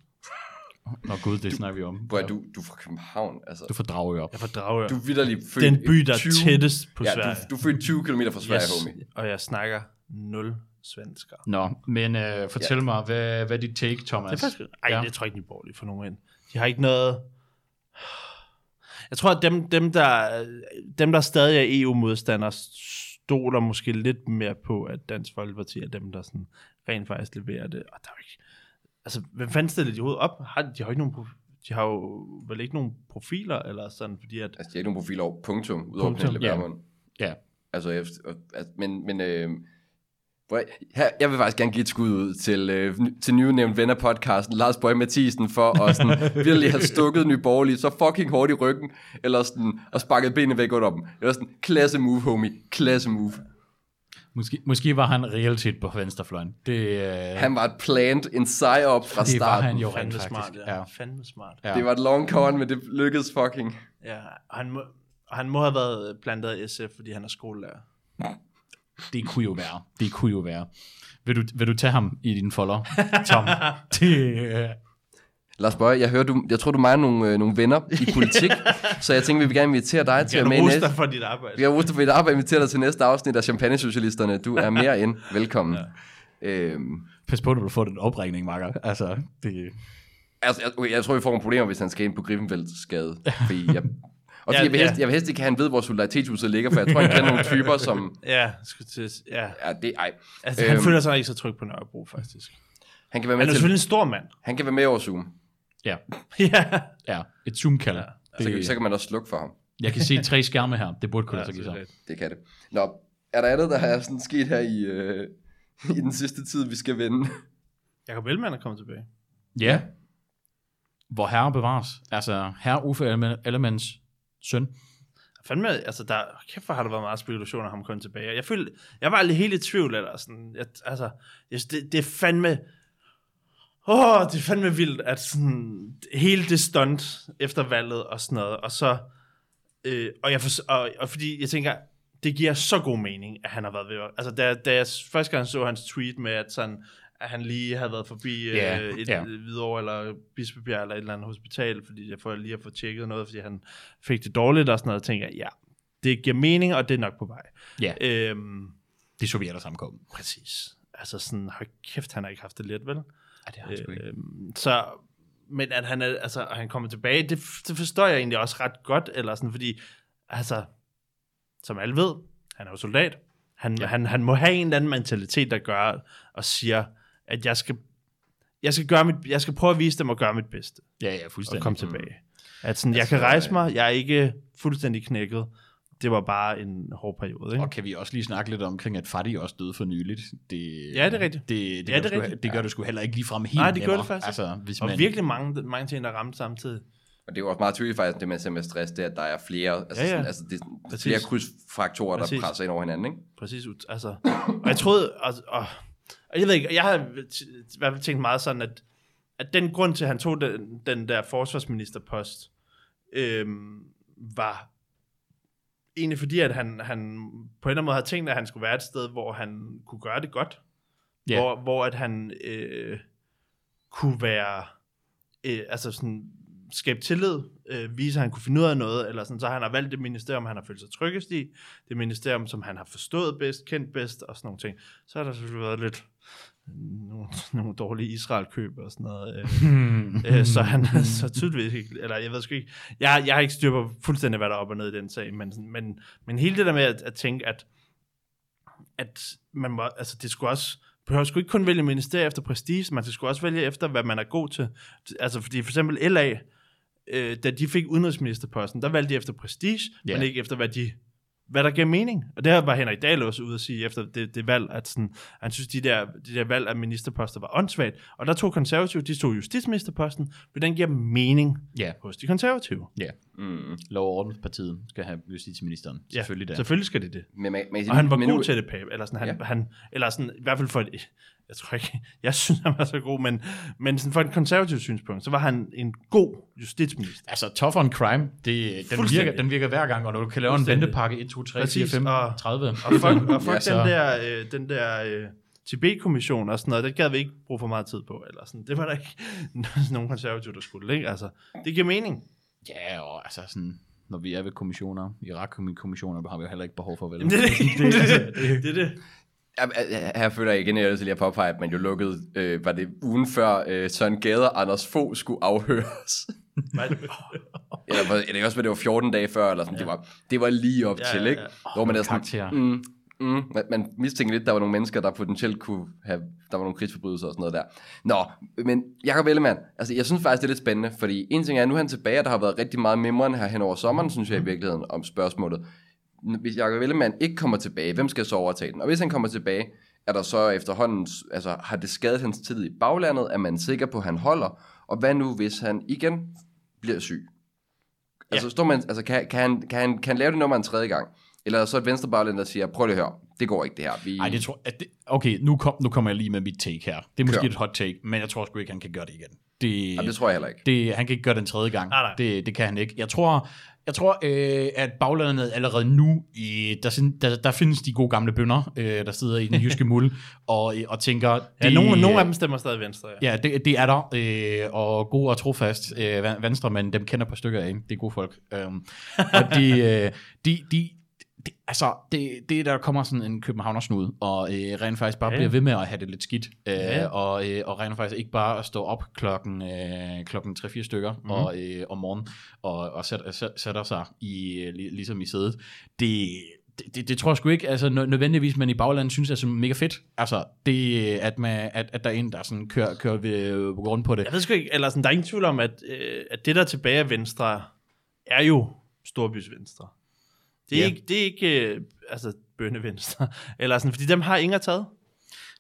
Nå gud, det snakker vi om. Hvor er du, du er fra København, altså. Du får drage op. Jeg får Dragør. Du er vidderlig født Den by, der 20 er tættest på ja, Sverige. du, du er født 20 km fra Sverige, yes. homie. og jeg snakker nul svensker. Nå, men øh, fortæl mig, hvad, hvad er dit take, Thomas? Det er faktisk... Ej, Ja. ja. det tror jeg ikke, de er borgerlige for nogen ind. De har ikke noget... Jeg tror, at dem, dem, der, dem, der stadig er EU-modstandere, stoler måske lidt mere på, at Dansk Folkeparti er dem, der sådan rent faktisk leverer det. Og der er ikke... Altså, hvem fanden stiller de overhovedet op? Har, de har ikke nogen... De har jo vel ikke nogen profiler, eller sådan, fordi at... Altså, de har ikke nogen profil over punktum, udover Punktum, Pernille ja. Vermund. Ja. Altså, efter, altså, men, men øh, her, jeg vil faktisk gerne give et skud ud til, øh, til nyudnævnt venner podcasten, Lars Bøge Mathisen, for at sådan, virkelig have stukket Nye Borgerlige så fucking hårdt i ryggen, eller sådan, og sparket benene væk under dem. Det var sådan, klasse move, homie, klasse move. Måske, måske var han reelt set på venstrefløjen. Det, øh, Han var et plant, en sejr op fra det var starten. han jo rent Fandme faktisk. smart, ja. Ja. Fandme smart. Ja. Det var et long con, men det lykkedes fucking. Ja, han må, han må have været blandt andet SF, fordi han er skolelærer. Det kunne jo være. Det kunne jo være. Vil du, vil du tage ham i din folder, Tom? det, øh, Lars Bøge, jeg, hører, du, jeg tror, du mangler nogle, øh, nogle venner i politik, så jeg tænker, vi vil gerne invitere dig til at Jeg med kan næste... for dit arbejde. Vi har rustet for dit arbejde, inviteret dig til næste afsnit af Champagne-socialisterne. Du er mere end velkommen. Ja. Øhm, pas på, du får den opringning, Marker. Altså, det, altså, jeg, okay, jeg tror, vi får nogle problemer, hvis han skal ind på Griffenfelds skade. Fordi jeg, og Ja, ja, jeg, vil ja. helst, jeg vil helst ikke have, at han ved, hvor solidaritetshuset ligger, for jeg tror, han kender nogle typer, som... Ja, skulle til, ja. Ja, det, ej. Altså, han Øhm. føler sig ikke så tryg på Nørrebro, faktisk. Han kan være Han med, er til, selvfølgelig en stor mand. han kan være med over Zoom. ja, ja. ja, et zoom-kald. Ja. Så, kan, Det, så kan man også slukke for ham. jeg kan se tre skærme her. Det burde kunne lade sig give sig. selvfølgelig. Det kan det. Nå, er der andet, der er sådan sket her i, øh, i den sidste tid, vi skal vende? Jacob Ellemann er kommet tilbage. Ja. Hvor herre bevares. Altså, herre Uffe Ellemann- Ellemanns søn. Fandme, altså, der, kæft, hvor har der været meget spekulation om ham kom tilbage. Jeg følte, jeg var aldrig helt i tvivl, eller sådan, jeg, altså, jeg, det, det er fandme, åh, det er fandme vildt, at sådan, hele det stunt efter valget og sådan noget, og så, øh, og, jeg for, og, og fordi jeg tænker, det giver så god mening, at han har været ved, altså, da, da jeg første gang så hans tweet med, at sådan, at han lige havde været forbi Ja, øh, et ja. ja. Hvidovre eller Bispebjerg eller et eller andet hospital, fordi jeg får lige at få tjekket noget, fordi han fik det dårligt og sådan noget, og tænker jeg, ja, det giver mening, og det er nok på vej. Ja, Øhm, det så vi alle sammen komme. præcis. Altså sådan, hold kæft, han har ikke haft det let, vel? Ja, det har han sgu ikke. Øhm, så, men at han, er, altså, han kommer tilbage, det, det forstår jeg egentlig også ret godt, eller sådan, fordi, altså, som alle ved, han er jo soldat. Han, ja. han, han må have en eller anden mentalitet, der gør og siger, at jeg skal, jeg skal, gøre mit, jeg skal prøve at vise dem at gøre mit bedste, Ja, ja, og fuldstændig. komme tilbage. At sådan, jeg Altså, kan rejse øh, mig, jeg er ikke fuldstændig knækket. Det var bare en hård periode, ikke? Og kan vi også lige snakke lidt omkring, at Fadi også døde for nyligt? Det, Ja, det er rigtigt. Det, det, Ja, gør, det sgu, rigtigt. det gør det sgu heller ikke ligefrem helt Nej, det gør det faktisk Altså, hvis Og man, virkelig mange, mange ting, der ramte samtidig. Og det er jo også meget tydeligt faktisk, det man ser med stress, det er, at der er flere, altså, Ja, ja, ja. ja. altså det er Præcis. flere krydsfaktorer, Præcis. der presser ind over hinanden, ikke? Præcis, ud- altså, og jeg troede, og, og, og jeg ved ikke, jeg har i hvert fald tænkt meget sådan, at, at den grund til, at han tog den, den der forsvarsministerpost, øhm, var egentlig fordi, at han, han på en eller anden måde havde tænkt, at han skulle være et sted, hvor han kunne gøre det godt. Ja. Hvor, hvor at han øh, kunne være, øh, altså sådan, skabe tillid, øh, vise, at han kunne finde ud af noget, eller sådan, så han har valgt det ministerium, han har følt sig tryggest i, det ministerium, som han har forstået bedst, kendt bedst, og sådan nogle ting. Så har der selvfølgelig været lidt nogle, nogle dårlige Israel-køb og sådan noget. Øh, øh, så han så tydeligvis ikke, eller jeg ved sgu ikke, jeg, jeg har ikke styr på fuldstændig, hvad der er op og ned i den sag, men, men, men hele det der med at, at tænke, at, at man må, altså det skulle også, behøver sgu ikke kun vælge ministerier efter prestige, man skal sgu også vælge efter, hvad man er god til. Altså fordi for eksempel LA, øh, da de fik udenrigsministerposten, der valgte de efter prestige, yeah. men ikke efter, hvad de hvad der giver mening. Og det her var Henrik Dahl også ude at sige efter det, det valg, at sådan, han synes, de der, de der valg af ministerposter var åndssvagt. Og der tog konservative, de tog justitsministerposten, for den giver mening Ja, hos de konservative. ja. Mm. Lov- og ordenspartiet skal have justitsministeren. Ja, Selvfølgelig der. Selvfølgelig skal det det. Men, man, man, Og han var men god nu, til det, Pape. Eller sådan, han, Ja. han, eller sådan, i hvert fald for et, jeg tror ikke, jeg synes, han var så god, men, men sådan for et konservativt synspunkt, så var han en god justitsminister. Altså, tough on crime, det, den, virker, den virker hver gang, og når du kan lave en ventepakke 1, 2, 3, 4, Præcis, 5, og- 30. Og fuck, og fuck Ja, den der, øh, den der øh, Tibet-kommission og sådan noget, det gad vi ikke bruge for meget tid på. Eller sådan. Det var der ikke nogen konservative, der skulle. Ikke? Altså, det giver mening. Ja, og altså sådan, når vi er ved kommissioner, Irak-kommissioner, har vi jo heller ikke behov for, vel? Jamen, det, er det, det, det, det. Ja, ja, Her føler jeg igen, at jeg er til lige at påpege, at man jo lukkede, øh, var det ugen før øh, Søren Gade og Anders Fogh skulle afhøres. Eller, eller også, var det var 14 dage før, eller sådan. Ja. Det, var, det var lige op Ja, til, ja, ikke? ja. Hvor man er sådan, mm, mm, man, man mistænker lidt, at der var nogle mennesker, der potentielt kunne have, der var nogle krigsforbrydelser og sådan noget der. Nå, men Jacob Ellemann, altså jeg synes faktisk, det er lidt spændende, fordi en ting er, nu er han tilbage, og der har været rigtig meget mimren her hen over sommeren, synes jeg i virkeligheden, om spørgsmålet. Hvis Jacob Ellemann ikke kommer tilbage, hvem skal så overtage den? Og hvis han kommer tilbage, er der så efterhånden, altså har det skadet hans tid i baglandet? Er man sikker på, at han holder? Og hvad nu, hvis han igen bliver syg? Altså, står man, altså kan, kan, han, kan, han, kan han lave det nummer en tredje gang? Eller er så et venstre bagland, der siger, prøv lige at høre, det går ikke det her. Vi, Nej, det tror at det, Okay, nu, kom, nu kommer jeg lige med mit take her. Det er måske Kør. et hot take, men jeg tror sgu ikke, han kan gøre det igen. Det, Jamen, det tror jeg heller ikke. det, han kan ikke gøre den tredje gang. Nej, nej. Det, det kan han ikke. Jeg tror, jeg tror øh, at baglandet allerede nu, øh, der, der, der findes de gode gamle bønder, øh, der sidder i den jyske muld, og, øh, og tænker... Ja, det- nogle, nogle af dem stemmer stadig venstre. Ja. Ja, det, det er der, øh, og gode og trofast øh, venstre, men dem kender på stykker af, det er gode folk. Um, og de, øh, de, de, de, altså, det, det der kommer sådan en københavnersnud, og øh, rent faktisk bare Ja. bliver ved med at have det lidt skidt, øh, Ja. og, øh, og rent faktisk ikke bare at stå op klokken, øh, klokken 3-4 stykker mm. og, øh, om morgenen, og, og sæt, sæt, sætter sig i, øh, lig- ligesom i sædet. Det, det, det, det tror jeg sgu ikke, altså nø- nødvendigvis, men i baglandet synes jeg, det er mega fedt. Altså, det, at, man, at, at der er en, der sådan kører, kører ved, rundt på det. Jeg ved sgu ikke, eller sådan, der er ingen tvivl om, at, øh, at det der er tilbage af venstre, er jo Storbys venstre. Det er Ja. ikke, det er ikke øh, altså, bønnevenstre, eller sådan, fordi dem har Inger taget.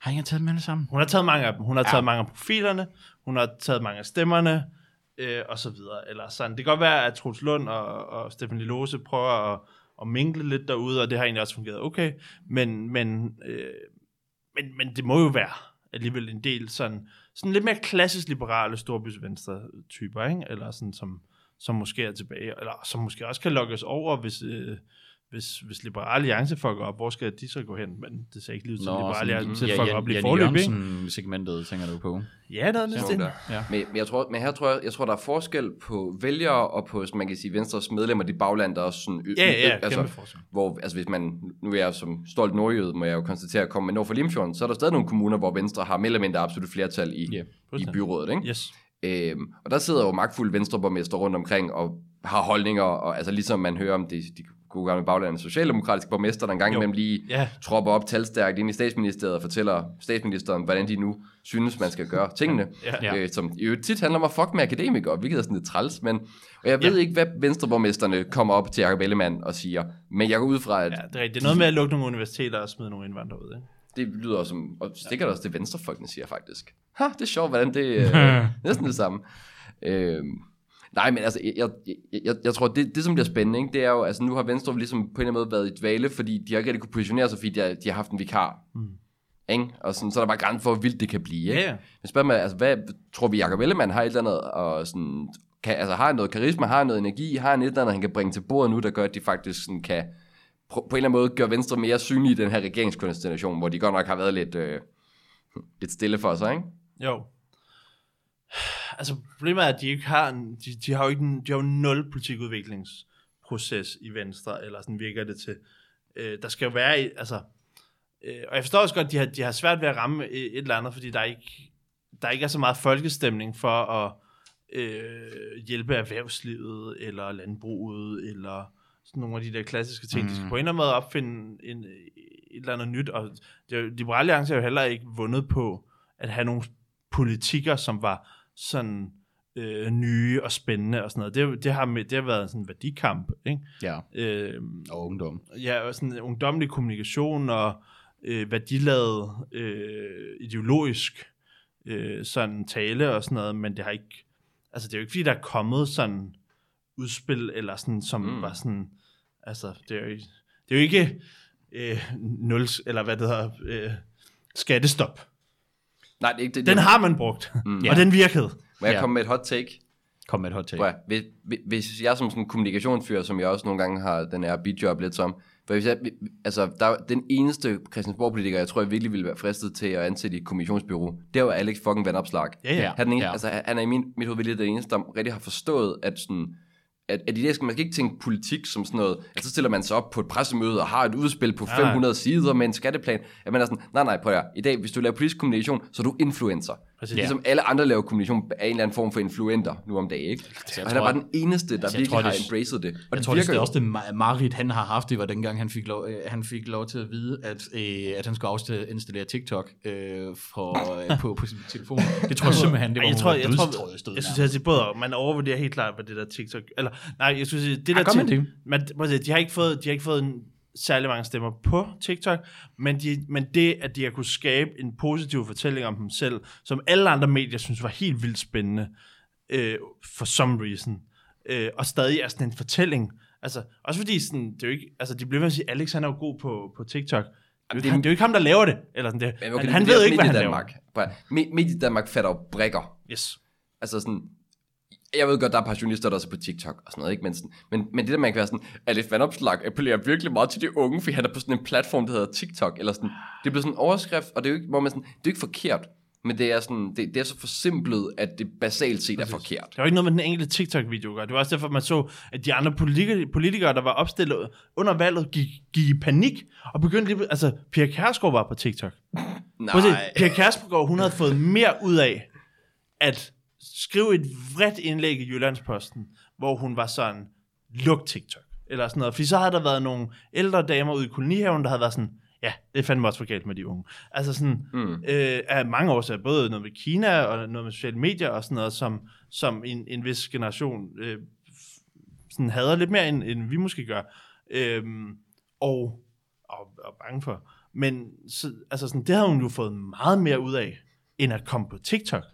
Har jeg taget dem alle sammen? Hun har taget mange af dem. Hun har Ja. taget mange af profilerne, hun har taget mange af stemmerne, øh, og så videre. Eller sådan. Det kan godt være, at Troels Lund og, og Stefan Lose prøver at, at minkle lidt derude, og det har egentlig også fungeret okay. Men, men, øh, men, men det må jo være alligevel en del sådan, sådan lidt mere klassisk liberale storbys venstre typer, ikke? Eller sådan, som, som måske er tilbage, eller som måske også kan lokkes over, hvis, øh, hvis, hvis Liberale Alliance fucker op. Hvor skal de så gå hen? Men det ser ikke lige ud til, at Liberale Alliance ja, fucker Jan, op lige forløb, ikke? Jørgensen-segmentet, tænker du på. Ja, er det. der. Ja. Men, men, jeg tror, men her tror jeg, jeg tror, der er forskel på vælgere og på, man kan sige, Venstres medlemmer, de bagland, der er også sådan... ø- Ja, ø- ja, kæmpe altså, forskel. hvor, altså hvis man, nu er jeg som stolt nordjøde, må jeg jo konstatere at komme med nord for Limfjorden, så er der stadig nogle kommuner, hvor Venstre har mere eller mindre absolut flertal i, Ja, i byrådet, ikke? Yes. Øhm, og der sidder jo magtfulde venstreborgmester rundt omkring og har holdninger, og altså ligesom man hører om de, de gode gamle baglandets socialdemokratiske borgmester, der engang Jo. imellem lige Ja. tropper op talstærkt ind i statsministeriet og fortæller statsministeren, hvordan de nu synes, man skal gøre tingene. Ja. Øh, som øvrigt tit handler om at fuck med akademikere, hvilket er sådan lidt træls, men og jeg ved Ja. ikke, hvad venstreborgmesterne kommer op til Jacob Ellemann og siger, men jeg går ud fra, at Ja, det er rigtigt. Det er noget med at lukke nogle universiteter og smide nogle indvandrere ud, ikke? Det lyder også som, og det kan også det venstrefolkene siger faktisk. Ha, det er sjovt, hvordan det øh, næsten det samme. Øh, Nej, men altså, jeg, jeg, jeg, jeg tror, det, det som bliver spændende, ikke, det er jo, altså nu har Venstre ligesom på en eller anden måde været i dvale, fordi de har ikke rigtig kunne positionere sig, fordi de har, de har haft en vikar. Mm. Ikke? Og sådan, så er der bare grænse for, hvor vildt det kan blive. Ikke? Ja, ja. Men spørg mig, altså, hvad tror vi, Jacob Ellemann har et eller andet, og sådan, kan, altså, har noget karisma, har noget energi, har han et eller andet, han kan bringe til bordet nu, der gør, at de faktisk sådan, kan på, en eller anden måde gør Venstre mere synlig i den her regeringskonstellation, hvor de godt nok har været lidt, øh, lidt stille for sig, ikke? Jo. Altså, problemet er, at de ikke har, en, de, de har jo ikke en, de har jo nul politikudviklingsproces i Venstre, eller sådan virker det til. Øh, der skal jo være, altså, øh, og jeg forstår også godt, at de har, de har svært ved at ramme et, et eller andet, fordi der ikke, der ikke er så meget folkestemning for at øh, hjælpe erhvervslivet, eller landbruget, eller sådan nogle af de der klassiske ting. Mm. De skal på en eller anden måde opfinde en, et eller andet nyt, og det er jo- Liberale Alliance har jo heller ikke vundet på at have nogle politikker, som var sådan øh, nye og spændende og sådan noget. Det, det, har, med, det har været sådan en værdikamp, ikke? Ja, Øh, og ungdom. ja, og sådan ungdomlig kommunikation og øh, værdiladet øh, ideologisk øh, sådan tale og sådan noget, men det har ikke, altså det er jo ikke fordi, der er kommet sådan udspil, eller sådan, som mm. Var sådan, altså det er jo, ikke- det er jo ikke øh, nul, eller hvad det hedder, øh, skattestop. Nej, det er ikke det. Den det, har man brugt, mm. Ja. og den virkede. Må jeg Ja. komme med et hot take? Kom med et hot take. Prøv, hvis, hvis- jeg som sådan en kommunikationsfyr, som jeg også nogle gange har den her bidjob lidt som, for hvis jeg, altså, der er den eneste Christiansborg-politiker, jeg tror, jeg virkelig ville være fristet til at ansætte i et kommissionsbyrå, det var Alex fucking Vandopslag. Ja, ja. Han er, den eneste, Ja. altså, han er i min, mit hoved virkelig den eneste, der rigtig har forstået, at sådan, at, at i det skal man skal ikke tænke politik som sådan noget, at så stiller man sig op på et pressemøde og har et udspil på Nej, nej. 500 sider med en skatteplan. At man er sådan, nej nej, prøv at i dag, hvis du laver politisk kommunikation, så er du influencer. Præcis. Ligesom alle andre laver kommunikation af en eller anden form for influenter nu om dagen, ikke? jeg og han er bare den eneste, der jeg virkelig tror, har embraced det. Og Jeg det tror, det er også det ma- mareridt, han har haft, det var dengang, han fik lov, øh, han fik lov til at vide, at, øh, at han skulle afstille TikTok øh, for, øh, på, på sin telefon. Det tror jeg simpelthen, det var jeg tror, jeg, tror, dødstrøget jeg synes, jeg siger både, man overvurderer helt klart, hvad det der TikTok, eller, nej, jeg synes, det der at se, de har ikke fået, de har ikke fået en, særlig mange stemmer på TikTok, men, de, men det, at de har kunne skabe en positiv fortælling om dem selv, som alle andre medier synes var helt vildt spændende, øh, for some reason, øh, og stadig er sådan en fortælling, altså, også fordi sådan, det er jo ikke, altså, de bliver ved at sige, Alex han er jo god på, på TikTok, det er, jo han, det er jo ikke ham, der laver det, eller sådan det. Men han, okay, han det ved er ikke, hvad han laver. Mediedanmark. Prøv at- Me- Mediedanmark fatter jo brækker. Yes. Altså sådan, jeg ved godt, der er par journalister, der også er på TikTok og sådan noget, ikke? Men, sådan, men, men det der, man kan være sådan, Alex Vandopslag appellerer virkelig meget til de unge, fordi han er på sådan en platform, der hedder TikTok, eller sådan, det bliver sådan en overskrift, og det er jo ikke, hvor man sådan, det er ikke forkert, men det er sådan, det, det er så forsimplet, at det basalt set er forkert. Det var ikke noget med den enkelte TikTok-video. Det var også derfor, man så, at de andre politikere, der var opstillet under valget, gik, gik i panik, og begyndte lige... Altså, Pia Kærsgaard var på TikTok. Prøv at se, Nej, Pia Kærsgaard, hun havde fået mere ud af at skrive et vredt indlæg i Jyllandsposten, hvor hun var sådan, luk TikTok, eller sådan noget. Fordi så havde der været nogle ældre damer ude i kolonihaven, der havde været sådan, ja, det er fandme også for galt med de unge. Altså sådan, mm. øh, af mange årsager, både noget med Kina og noget med sociale medier og sådan noget, som, som en, en vis generation øh, sådan hader lidt mere, end, end vi måske gør. Øhm, og, og, og bange for. Men så, altså sådan, det har hun jo fået meget mere ud af, end at komme på TikTok.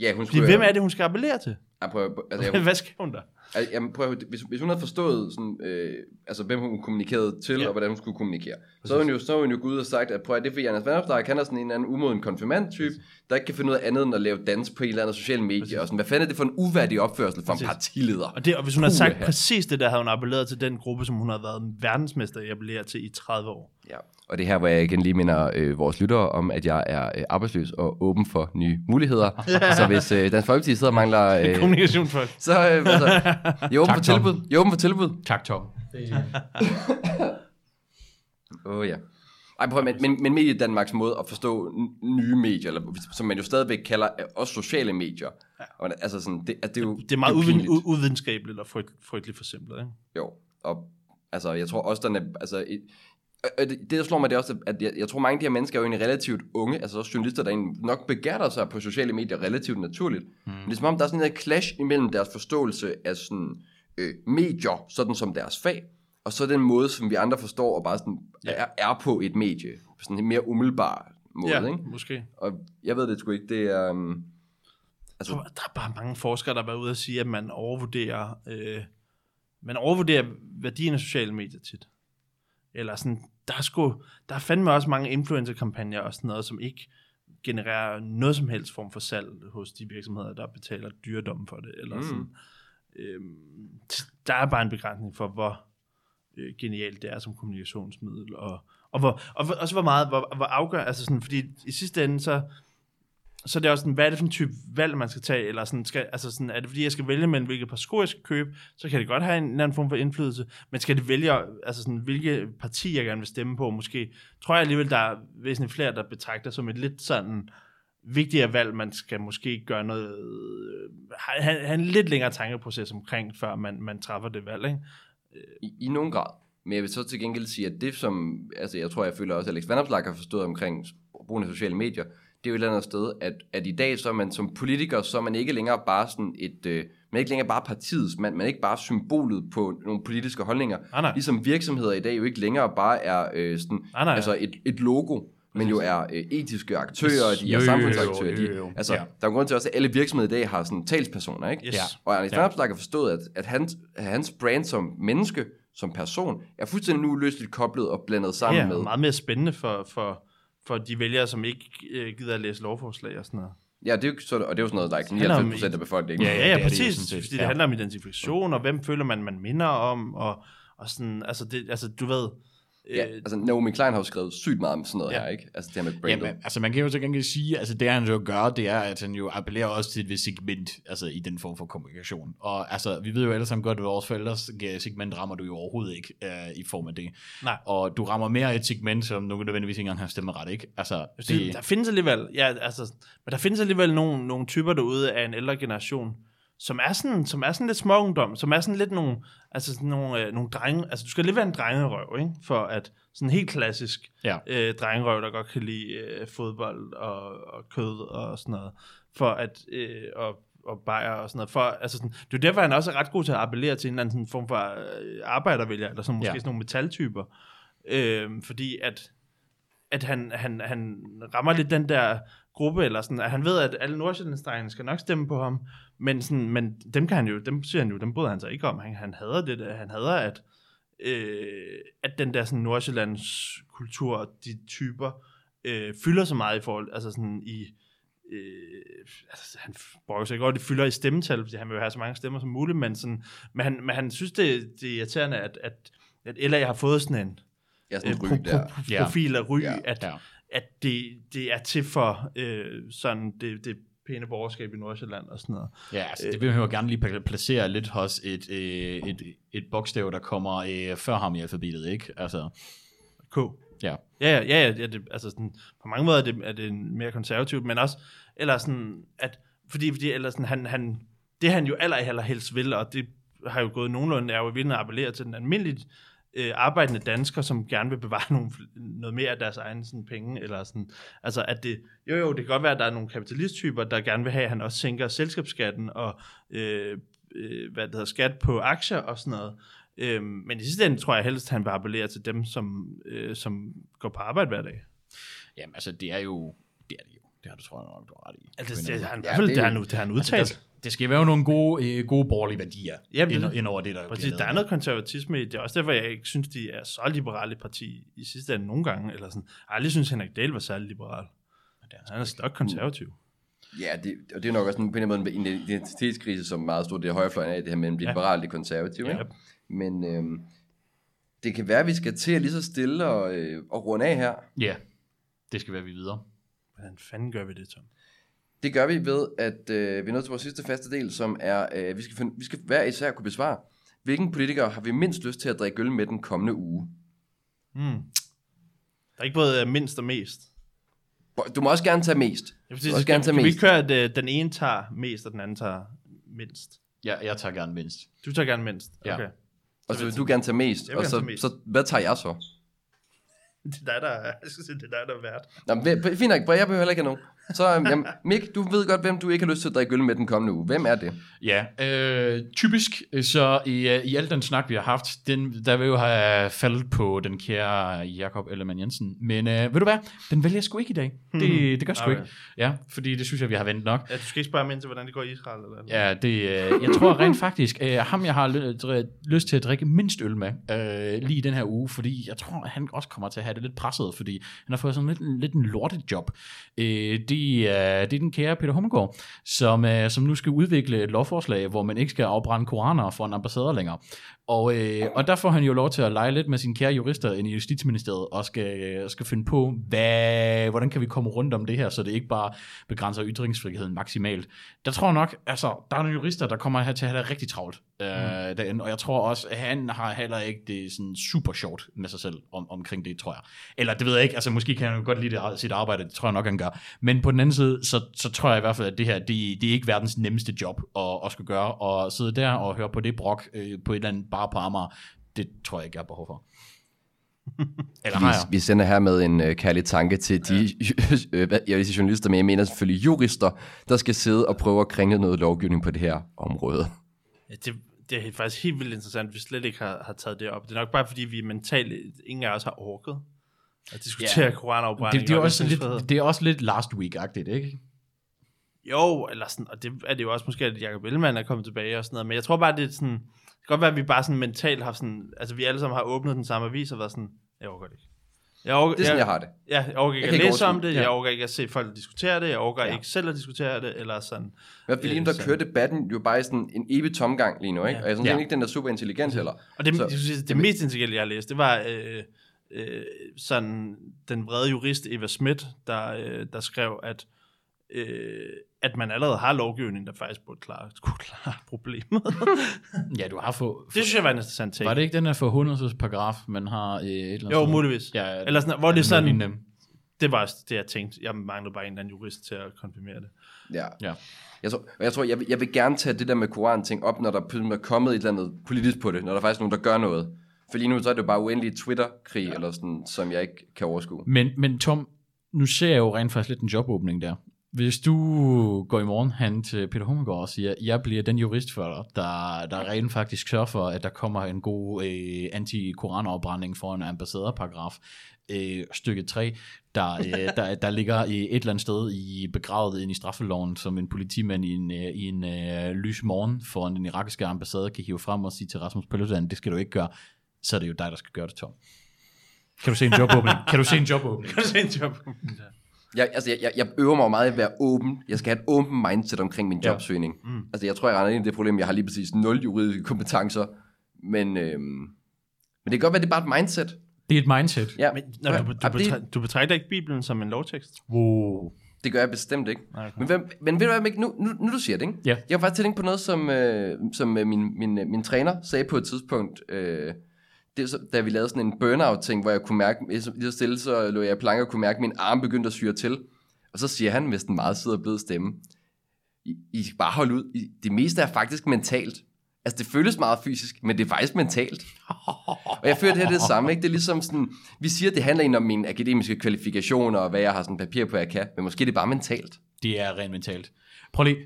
Ja, hun Fordi skulle... hvem er det, hun skal appellere til? Jeg prøver, altså, jeg, Hvad skal hun der? Altså, Jamen, prøv, hvis, hvis hun havde forstået, sådan, øh, altså, hvem hun kommunikerede til, Ja. ja. og hvordan hun skulle kommunikere, så havde hun jo, så havde hun jo gået ud og sagt, at prøv at det er fordi, Anders Vandopslag, han er sådan en eller anden umoden konfirmand-type, der ikke kan finde af andet end at lave dans på en eller anden social medie, og sådan, hvad fanden er det for en uværdig opførsel for en Præcis. partileder? Og, det, og hvis hun havde sagt Puha. præcis det der, havde hun appelleret til den gruppe, som hun har været verdensmester i at appellere til i 30 år. Ja. Og det er her, hvor jeg igen lige minder øh, vores lyttere om, at jeg er øh, arbejdsløs og åben for nye muligheder. så hvis øh, Dansk Folkeparti sidder og mangler... Øh, Kommunikationsfolk. så øh, altså, jeg er åben for Tom. tilbud. Jeg er åben for tilbud. Tak, Tom. Åh oh, ja. Ej, prøv, men, men, men Medie Danmarks måde at forstå nye medier, eller, som man jo stadigvæk kalder øh, også sociale medier. Ja. Og, altså sådan, det, altså, det er jo Det er meget jo uvin, pinligt. u- uvidenskabeligt og frygt, frygteligt forsimplet. Ikke? Jo, og altså, jeg tror også, den er, altså, det, det, der slår mig, det er også, at jeg, jeg tror, mange af de her mennesker er jo egentlig relativt unge, altså også journalister, der egentlig nok begærter sig på sociale medier relativt naturligt. Mm. Men det er som om, der er sådan en clash imellem deres forståelse af sådan, øh, medier, sådan som deres fag, og så den måde, som vi andre forstår, og bare sådan Ja. er, er på et medie, på sådan en mere umiddelbar måde, Ja, ikke? måske. Og jeg ved det sgu ikke, det er... Um, Altså, tror, der er bare mange forskere, der har været ude og sige, at man overvurderer, øh, man overvurderer værdien af sociale medier tit. Eller sådan, der er, sgu, der er fandme også mange influencer-kampagner og sådan noget, som ikke genererer noget som helst form for salg hos de virksomheder, der betaler dyredom for det. Eller Mm. sådan. Øhm, der er bare en begrænsning for, hvor øh, genialt det er som kommunikationsmiddel, og, og, hvor, og hvor, også hvor meget, hvor, hvor afgør, altså sådan, fordi i sidste ende, så, så er også sådan, hvad er det for en type valg, man skal tage, eller sådan, skal, altså sådan, er det fordi, jeg skal vælge mellem, hvilke par sko, jeg skal købe, så kan det godt have en en anden form for indflydelse, men skal det vælge, altså sådan, hvilke parti, jeg gerne vil stemme på, måske, tror jeg alligevel, der er væsentligt flere, der betragter som et lidt sådan, vigtigere valg, man skal måske gøre noget, øh, have, have en lidt længere tankeproces omkring, før man, man træffer det valg, ikke? I, I nogen grad. Men jeg vil så til gengæld sige, at det som, altså jeg tror, jeg føler også, at Alex Vanopslagh har forstået omkring brugen af sociale medier, det er jo et eller andet sted, at, at i dag, så er man som politiker, så er man ikke længere bare sådan et, øh, man er ikke længere bare partiets, man, man er ikke bare symbolet på nogle politiske holdninger. Nej, nej. Ligesom virksomheder i dag jo ikke længere bare er øh, sådan, Nej, nej. altså et, et logo, men jo er øh, etiske aktører, de er samfundsaktører. De, altså, Ja. der er en grund til også, at alle virksomheder i dag har sådan talspersoner, ikke? Yes. Ja. Og Alex Ja. Vanopslagh har forstået, at, at hans, hans brand som menneske, som person, er fuldstændig nu uløseligt koblet og blandet sammen Ja, med... meget mere spændende for, for, for de vælgere, som ikke øh, gider at læse lovforslag og sådan noget. Ja, det er jo, så, og det er jo sådan noget, der er ikke handler om 99 procent af befolkningen. Ja, ja, det ja det jo præcis. set. fordi det Ja. handler om identifikation, og hvem føler man, man minder om, og, og sådan, altså, det, altså du ved... ja, Øh, altså Naomi Klein har jo skrevet sygt meget om sådan noget Ja. her, ikke? Altså det her med brandet. Jamen, altså man kan jo til gengæld sige, altså det han jo gør, det er, at han jo appellerer også til et vist segment, altså i den form for kommunikation. Og altså, vi ved jo alle sammen godt, at vores forældres segment rammer du jo overhovedet ikke uh, i form af det. Nej. Og du rammer mere et segment, som nogen nødvendigvis ikke engang har stemmeret, ikke? Altså, det, det, der findes alligevel, ja, altså, men der findes alligevel nogle, nogle typer derude af en ældre generation, som er sådan, som er sådan lidt småungdom, som er sådan lidt nogle, altså sådan nogle, øh, nogle drenge, altså du skal lidt være en drengerøv, ikke? For at, sådan helt klassisk Ja. øh, drengerøv, der godt kan lide øh, fodbold og, og kød og sådan noget, for at, øh, og, og bajer og sådan noget. For, altså sådan, det er jo derfor, han også er ret god til at appellere til en eller anden sådan form for øh, arbejdervælger, eller sådan, måske Ja. sådan nogle metaltyper. Øh, fordi at, at han, han, han rammer lidt den der gruppe, eller sådan, at han ved, at alle nordsjællandsdrengene skal nok stemme på ham, men, sådan, men dem kan han jo, dem siger han jo, dem bryder han sig ikke om. Han, han hader det, der. han hader, at, øh, at den der sådan Nordsjællands kultur, de typer, øh, fylder så meget i forhold, altså sådan i, øh, altså han bruger sig godt, det fylder i stemmetal, fordi han vil jo have så mange stemmer som muligt, men, sådan, men, han, men han synes, det, det er irriterende, at, at, at LA har fået sådan en Ja, sådan øh, en pro, pro, profil af ry, Ja. at, ja. at det, det er til for øh, sådan det, det pæne borgerskab i Nordsjælland og sådan noget. Ja, altså, det vil jeg jo gerne lige pla- placere lidt hos et, øh, et, et bogstav, der kommer øh, før ham i alfabetet, ikke? Altså, K. ja. Ja, ja, ja, ja det, altså sådan, på mange måder er det, er det mere konservativt, men også, eller sådan, at, fordi, fordi eller sådan, han, han, det han jo aller, aller helst vil, og det har jo gået nogenlunde, er jo at appellere til den almindelige øh, arbejdende dansker, som gerne vil bevare nogle, noget mere af deres egne sådan, penge, eller sådan, altså at det, jo jo, det kan godt være, at der er nogle kapitalisttyper, der gerne vil have, at han også sænker selskabsskatten, og øh, øh, hvad det hedder, skat på aktier og sådan noget, Øh, men i sidste ende tror jeg helst, at han vil appellere til dem, som, øh, som går på arbejde hver dag. Jamen, altså, det er jo... Er det tror jeg nok, du har ret i. Altså, en det, det, han, Ja, ja, det, det er han, det har han måde. udtalt. Altså, der, det skal være jo nogle gode, øh, gode borgerlige værdier Jamen, ind, det- ind over det, der Præcis, der er noget konservatisme i det. er også derfor, jeg ikke synes, de er så liberale parti i sidste ende nogle gange. Eller sådan. Jeg aldrig synes, Henrik Dahl var særlig liberal. Han er stok konservativ. Ja, det, og det er nok også en, på en eller anden måde en identitetskrise, som meget stor det er højrefløjen af, det her mellem det Ja. liberale og konservative. Ja. Ikke? Men øhm, det kan være, at vi skal til at lige så stille og, øh, og runde af her. Ja, det skal være vi videre. Hvordan fanden gør vi det, Tom? Det gør vi ved, at øh, vi er nået til vores sidste faste del, som er, øh, vi, skal finde, vi skal hver især kunne besvare, hvilken politiker har vi mindst lyst til at drikke øl med den kommende uge? Hmm. Der er ikke både øh, mindst og mest. Du må også gerne tage mest. Jeg vil Du må også gerne tage kan vi mest. ikke køre, at øh, den ene tager mest, og den anden tager mindst? Ja, jeg tager gerne mindst. Du tager gerne mindst. Ja. Okay. Og så vil du gerne tage mest. Og så, mest. så, hvad tager jeg så? Det er dig, der er, jeg skal sige, det er dig, der er vært. Nå, men, fint nok, jeg behøver heller ikke have nogen. Så jamen, Mik, du ved godt, hvem du ikke har lyst til at drikke øl med den kommende uge. Hvem er det? Ja, øh, typisk så i, øh, i al den snak, vi har haft, den, der vil jo have faldet på den kære Jakob Ellemann Jensen. Men øh, ved du hvad, den vælger jeg sgu ikke i dag. Det, det gør jeg sgu Okay. ikke. Ja, fordi det synes jeg, vi har ventet nok. Ja, du skal ikke spørge mig ind til, hvordan det går i Israel. Eller noget. Ja, det, øh, jeg tror rent faktisk, øh, ham jeg har ly- dr- lyst til at drikke mindst øl med øh, lige i den her uge, fordi jeg tror, at han også kommer til at have det lidt presset, fordi han har fået sådan lidt, lidt en lortejob. Øh, det, er, øh, det er den kære Peter Hummelgaard, som, øh, som nu skal udvikle et lovforslag, hvor man ikke skal afbrænde koraner for en ambassader længere. Og, øh, og der får han jo lov til at lege lidt med sine kære jurister inde i Justitsministeriet, og skal, øh, skal finde på, hvad, hvordan kan vi komme rundt om det her, så det ikke bare begrænser ytringsfriheden maksimalt. Der tror jeg nok, altså, der er nogle jurister, der kommer her til at have det rigtig travlt øh, derinde, og jeg tror også, at han har heller ikke det sådan super sjovt med sig selv om, omkring det, tror jeg. Eller det ved jeg ikke, altså måske kan han jo godt lide det, sit arbejde, det tror jeg nok, han gør. Men på den anden side, så, så tror jeg i hvert fald, at det her, det, det er ikke verdens nemmeste job at, at skulle gøre, og sidde der og høre på det brok øh, på et eller andet bare på Amager, det tror jeg ikke, jeg har behov for. Eller Vi, har jeg? vi sender her med en øh, kærlig tanke til de, øh, jeg vil sige journalister, men jeg mener selvfølgelig jurister, der skal sidde og prøve at kringle noget lovgivning på det her område. Ja, det, det er faktisk helt vildt interessant, at vi slet ikke har, har taget det op. Det er nok bare, fordi vi mentalt, ingen af os har orket at diskutere Ja. yeah. koranafbrænding. Det, det, er og også lidt, det er også lidt last week-agtigt, ikke? Jo, eller sådan, og det er det jo også måske, at Jacob Ellemann er kommet tilbage og sådan noget, men jeg tror bare, det er sådan, kan godt være, at vi bare sådan mentalt har sådan, altså vi alle sammen har åbnet den samme avis og været sådan, jeg overgår det ikke. Jeg overgår, Det er sådan, jeg har det. Ja, jeg overgår ikke Jeg at læse om det, ja. jeg overgår ikke at se folk diskutere det, jeg overgår Ja. ikke selv at diskutere det, eller sådan. I hvert fald lige nu, der så- kører debatten jo bare i sådan en evig tomgang lige nu, ikke? Ja. Og jeg synes Ja. ikke, den er super intelligent heller. Og det, Så- så, det, det, det mest intelligente, jeg har læst, det var øh, øh, sådan den vrede jurist Eva Schmidt, der, øh, der skrev, at, øh, at man allerede har lovgivning, der faktisk burde klare, kunne klare problemet. Ja, du har fået... det synes jeg var en interessant ting. Var det ikke den her forhundredsparagraf, man har øh, et eller andet Jo, muligvis. Ja, Eller sådan, hvor det er sådan, lignende. det var det, jeg tænkte. Jeg manglede bare en eller anden jurist til at konfirmere det. Ja. Ja. Jeg tror, jeg, tror jeg, vil, jeg vil gerne tage det der med Koran-ting op, når der er kommet et eller andet politisk på det, når der faktisk er nogen, der gør noget. For lige nu så er det jo bare uendelig Twitter-krig, eller sådan, som jeg ikke kan overskue. Men, men Tom, nu ser jeg jo rent faktisk lidt en jobåbning der. Hvis du går i morgen hen til Peter Hummelgaard og siger, jeg bliver den jurist for dig, der, der rent faktisk sørger for, at der kommer en god øh, anti-koranafbrænding for en ambassadørparagraf, øh, stykke 3, der, øh, der, der ligger i et eller andet sted i begravet ind i straffeloven, som en politimand i en, øh, i en øh, lys morgen foran den irakiske ambassade kan hive frem og sige til Rasmus Paludan, det skal du ikke gøre, så er det jo dig, der skal gøre det, Tom. Kan du se en jobåbning? kan du se en jobåbning? Kan du se en job? Jeg, altså, jeg, jeg, jeg øver mig meget at være åben. Jeg skal have et åbent mindset omkring min Ja. jobsøgning. Mm. Altså, jeg tror, jeg render ind i det problem, jeg har lige præcis nul juridiske kompetencer. Men, øhm, men det kan godt være, det er bare et mindset. Det er et mindset. Ja, Men, når, du, du, betragter, du betragter ikke Bibelen som en lovtekst? Wow. det gør jeg bestemt ikke. Okay. Men, hvem, men ved du hvad, nu, nu, nu du siger det, ikke? Ja. Jeg var faktisk tænke på noget, som, øh, som øh, min, min, min træner sagde på et tidspunkt. Øh, det, er så, da vi lavede sådan en burnout-ting, hvor jeg kunne mærke, lige så- så stille, så lå jeg i planke og kunne mærke, at min arm begyndte at syre til. Og så siger han med sådan en meget sød og blød stemme, I, I skal bare holde ud. I, det meste er faktisk mentalt. Altså, det føles meget fysisk, men det er faktisk mentalt. Og jeg føler, det her det er samme, ikke? Det er ligesom sådan, vi siger, at det handler egentlig om mine akademiske kvalifikationer, og hvad jeg har sådan papir på, jeg kan, men måske er det bare mentalt. Det er rent mentalt. Prøv lige.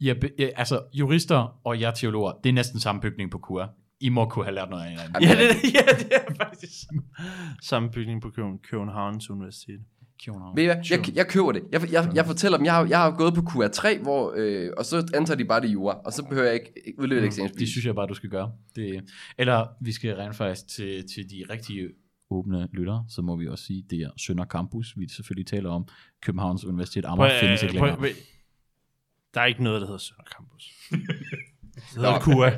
Jeg, jeg, altså, jurister og jeg teologer, det er næsten samme bygning på KUA. I må kunne have lært noget af hinanden. Ja, det, ja, det er faktisk samme bygning på Køben, Københavns Universitet. Ved I hvad? Jeg, jeg køber det. Jeg, jeg, jeg fortæller dem, jeg har, jeg har gået på QR3, hvor, øh, og så antager de bare det jura, og så behøver jeg ikke udlevere et Det eksamensbevis. synes jeg bare, du skal gøre. Det, eller vi skal rent faktisk til, til de rigtige åbne lyttere, så må vi også sige, det er Sønder Campus, vi selvfølgelig taler om. Københavns Universitet Amager Prøv, findes ikke længere. prøv, der er ikke noget, der hedder Sønder Campus. Det hedder KUA.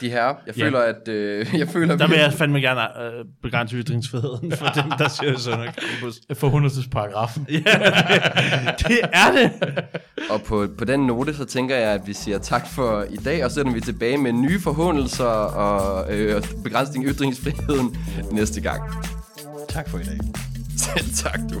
De her, jeg Ja. føler, at... Øh, jeg føler, Der vil jeg fandme gerne øh, begrænse ytringsfriheden for dem, der siger Sønder Campus. For 100 paragrafen. Ja, det, det er det. Og på, på den note, så tænker jeg, at vi siger tak for i dag, og så er vi tilbage med nye forhåndelser og øh, begrænsning af ytringsfriheden næste gang. Tak for i dag. Selv tak, du.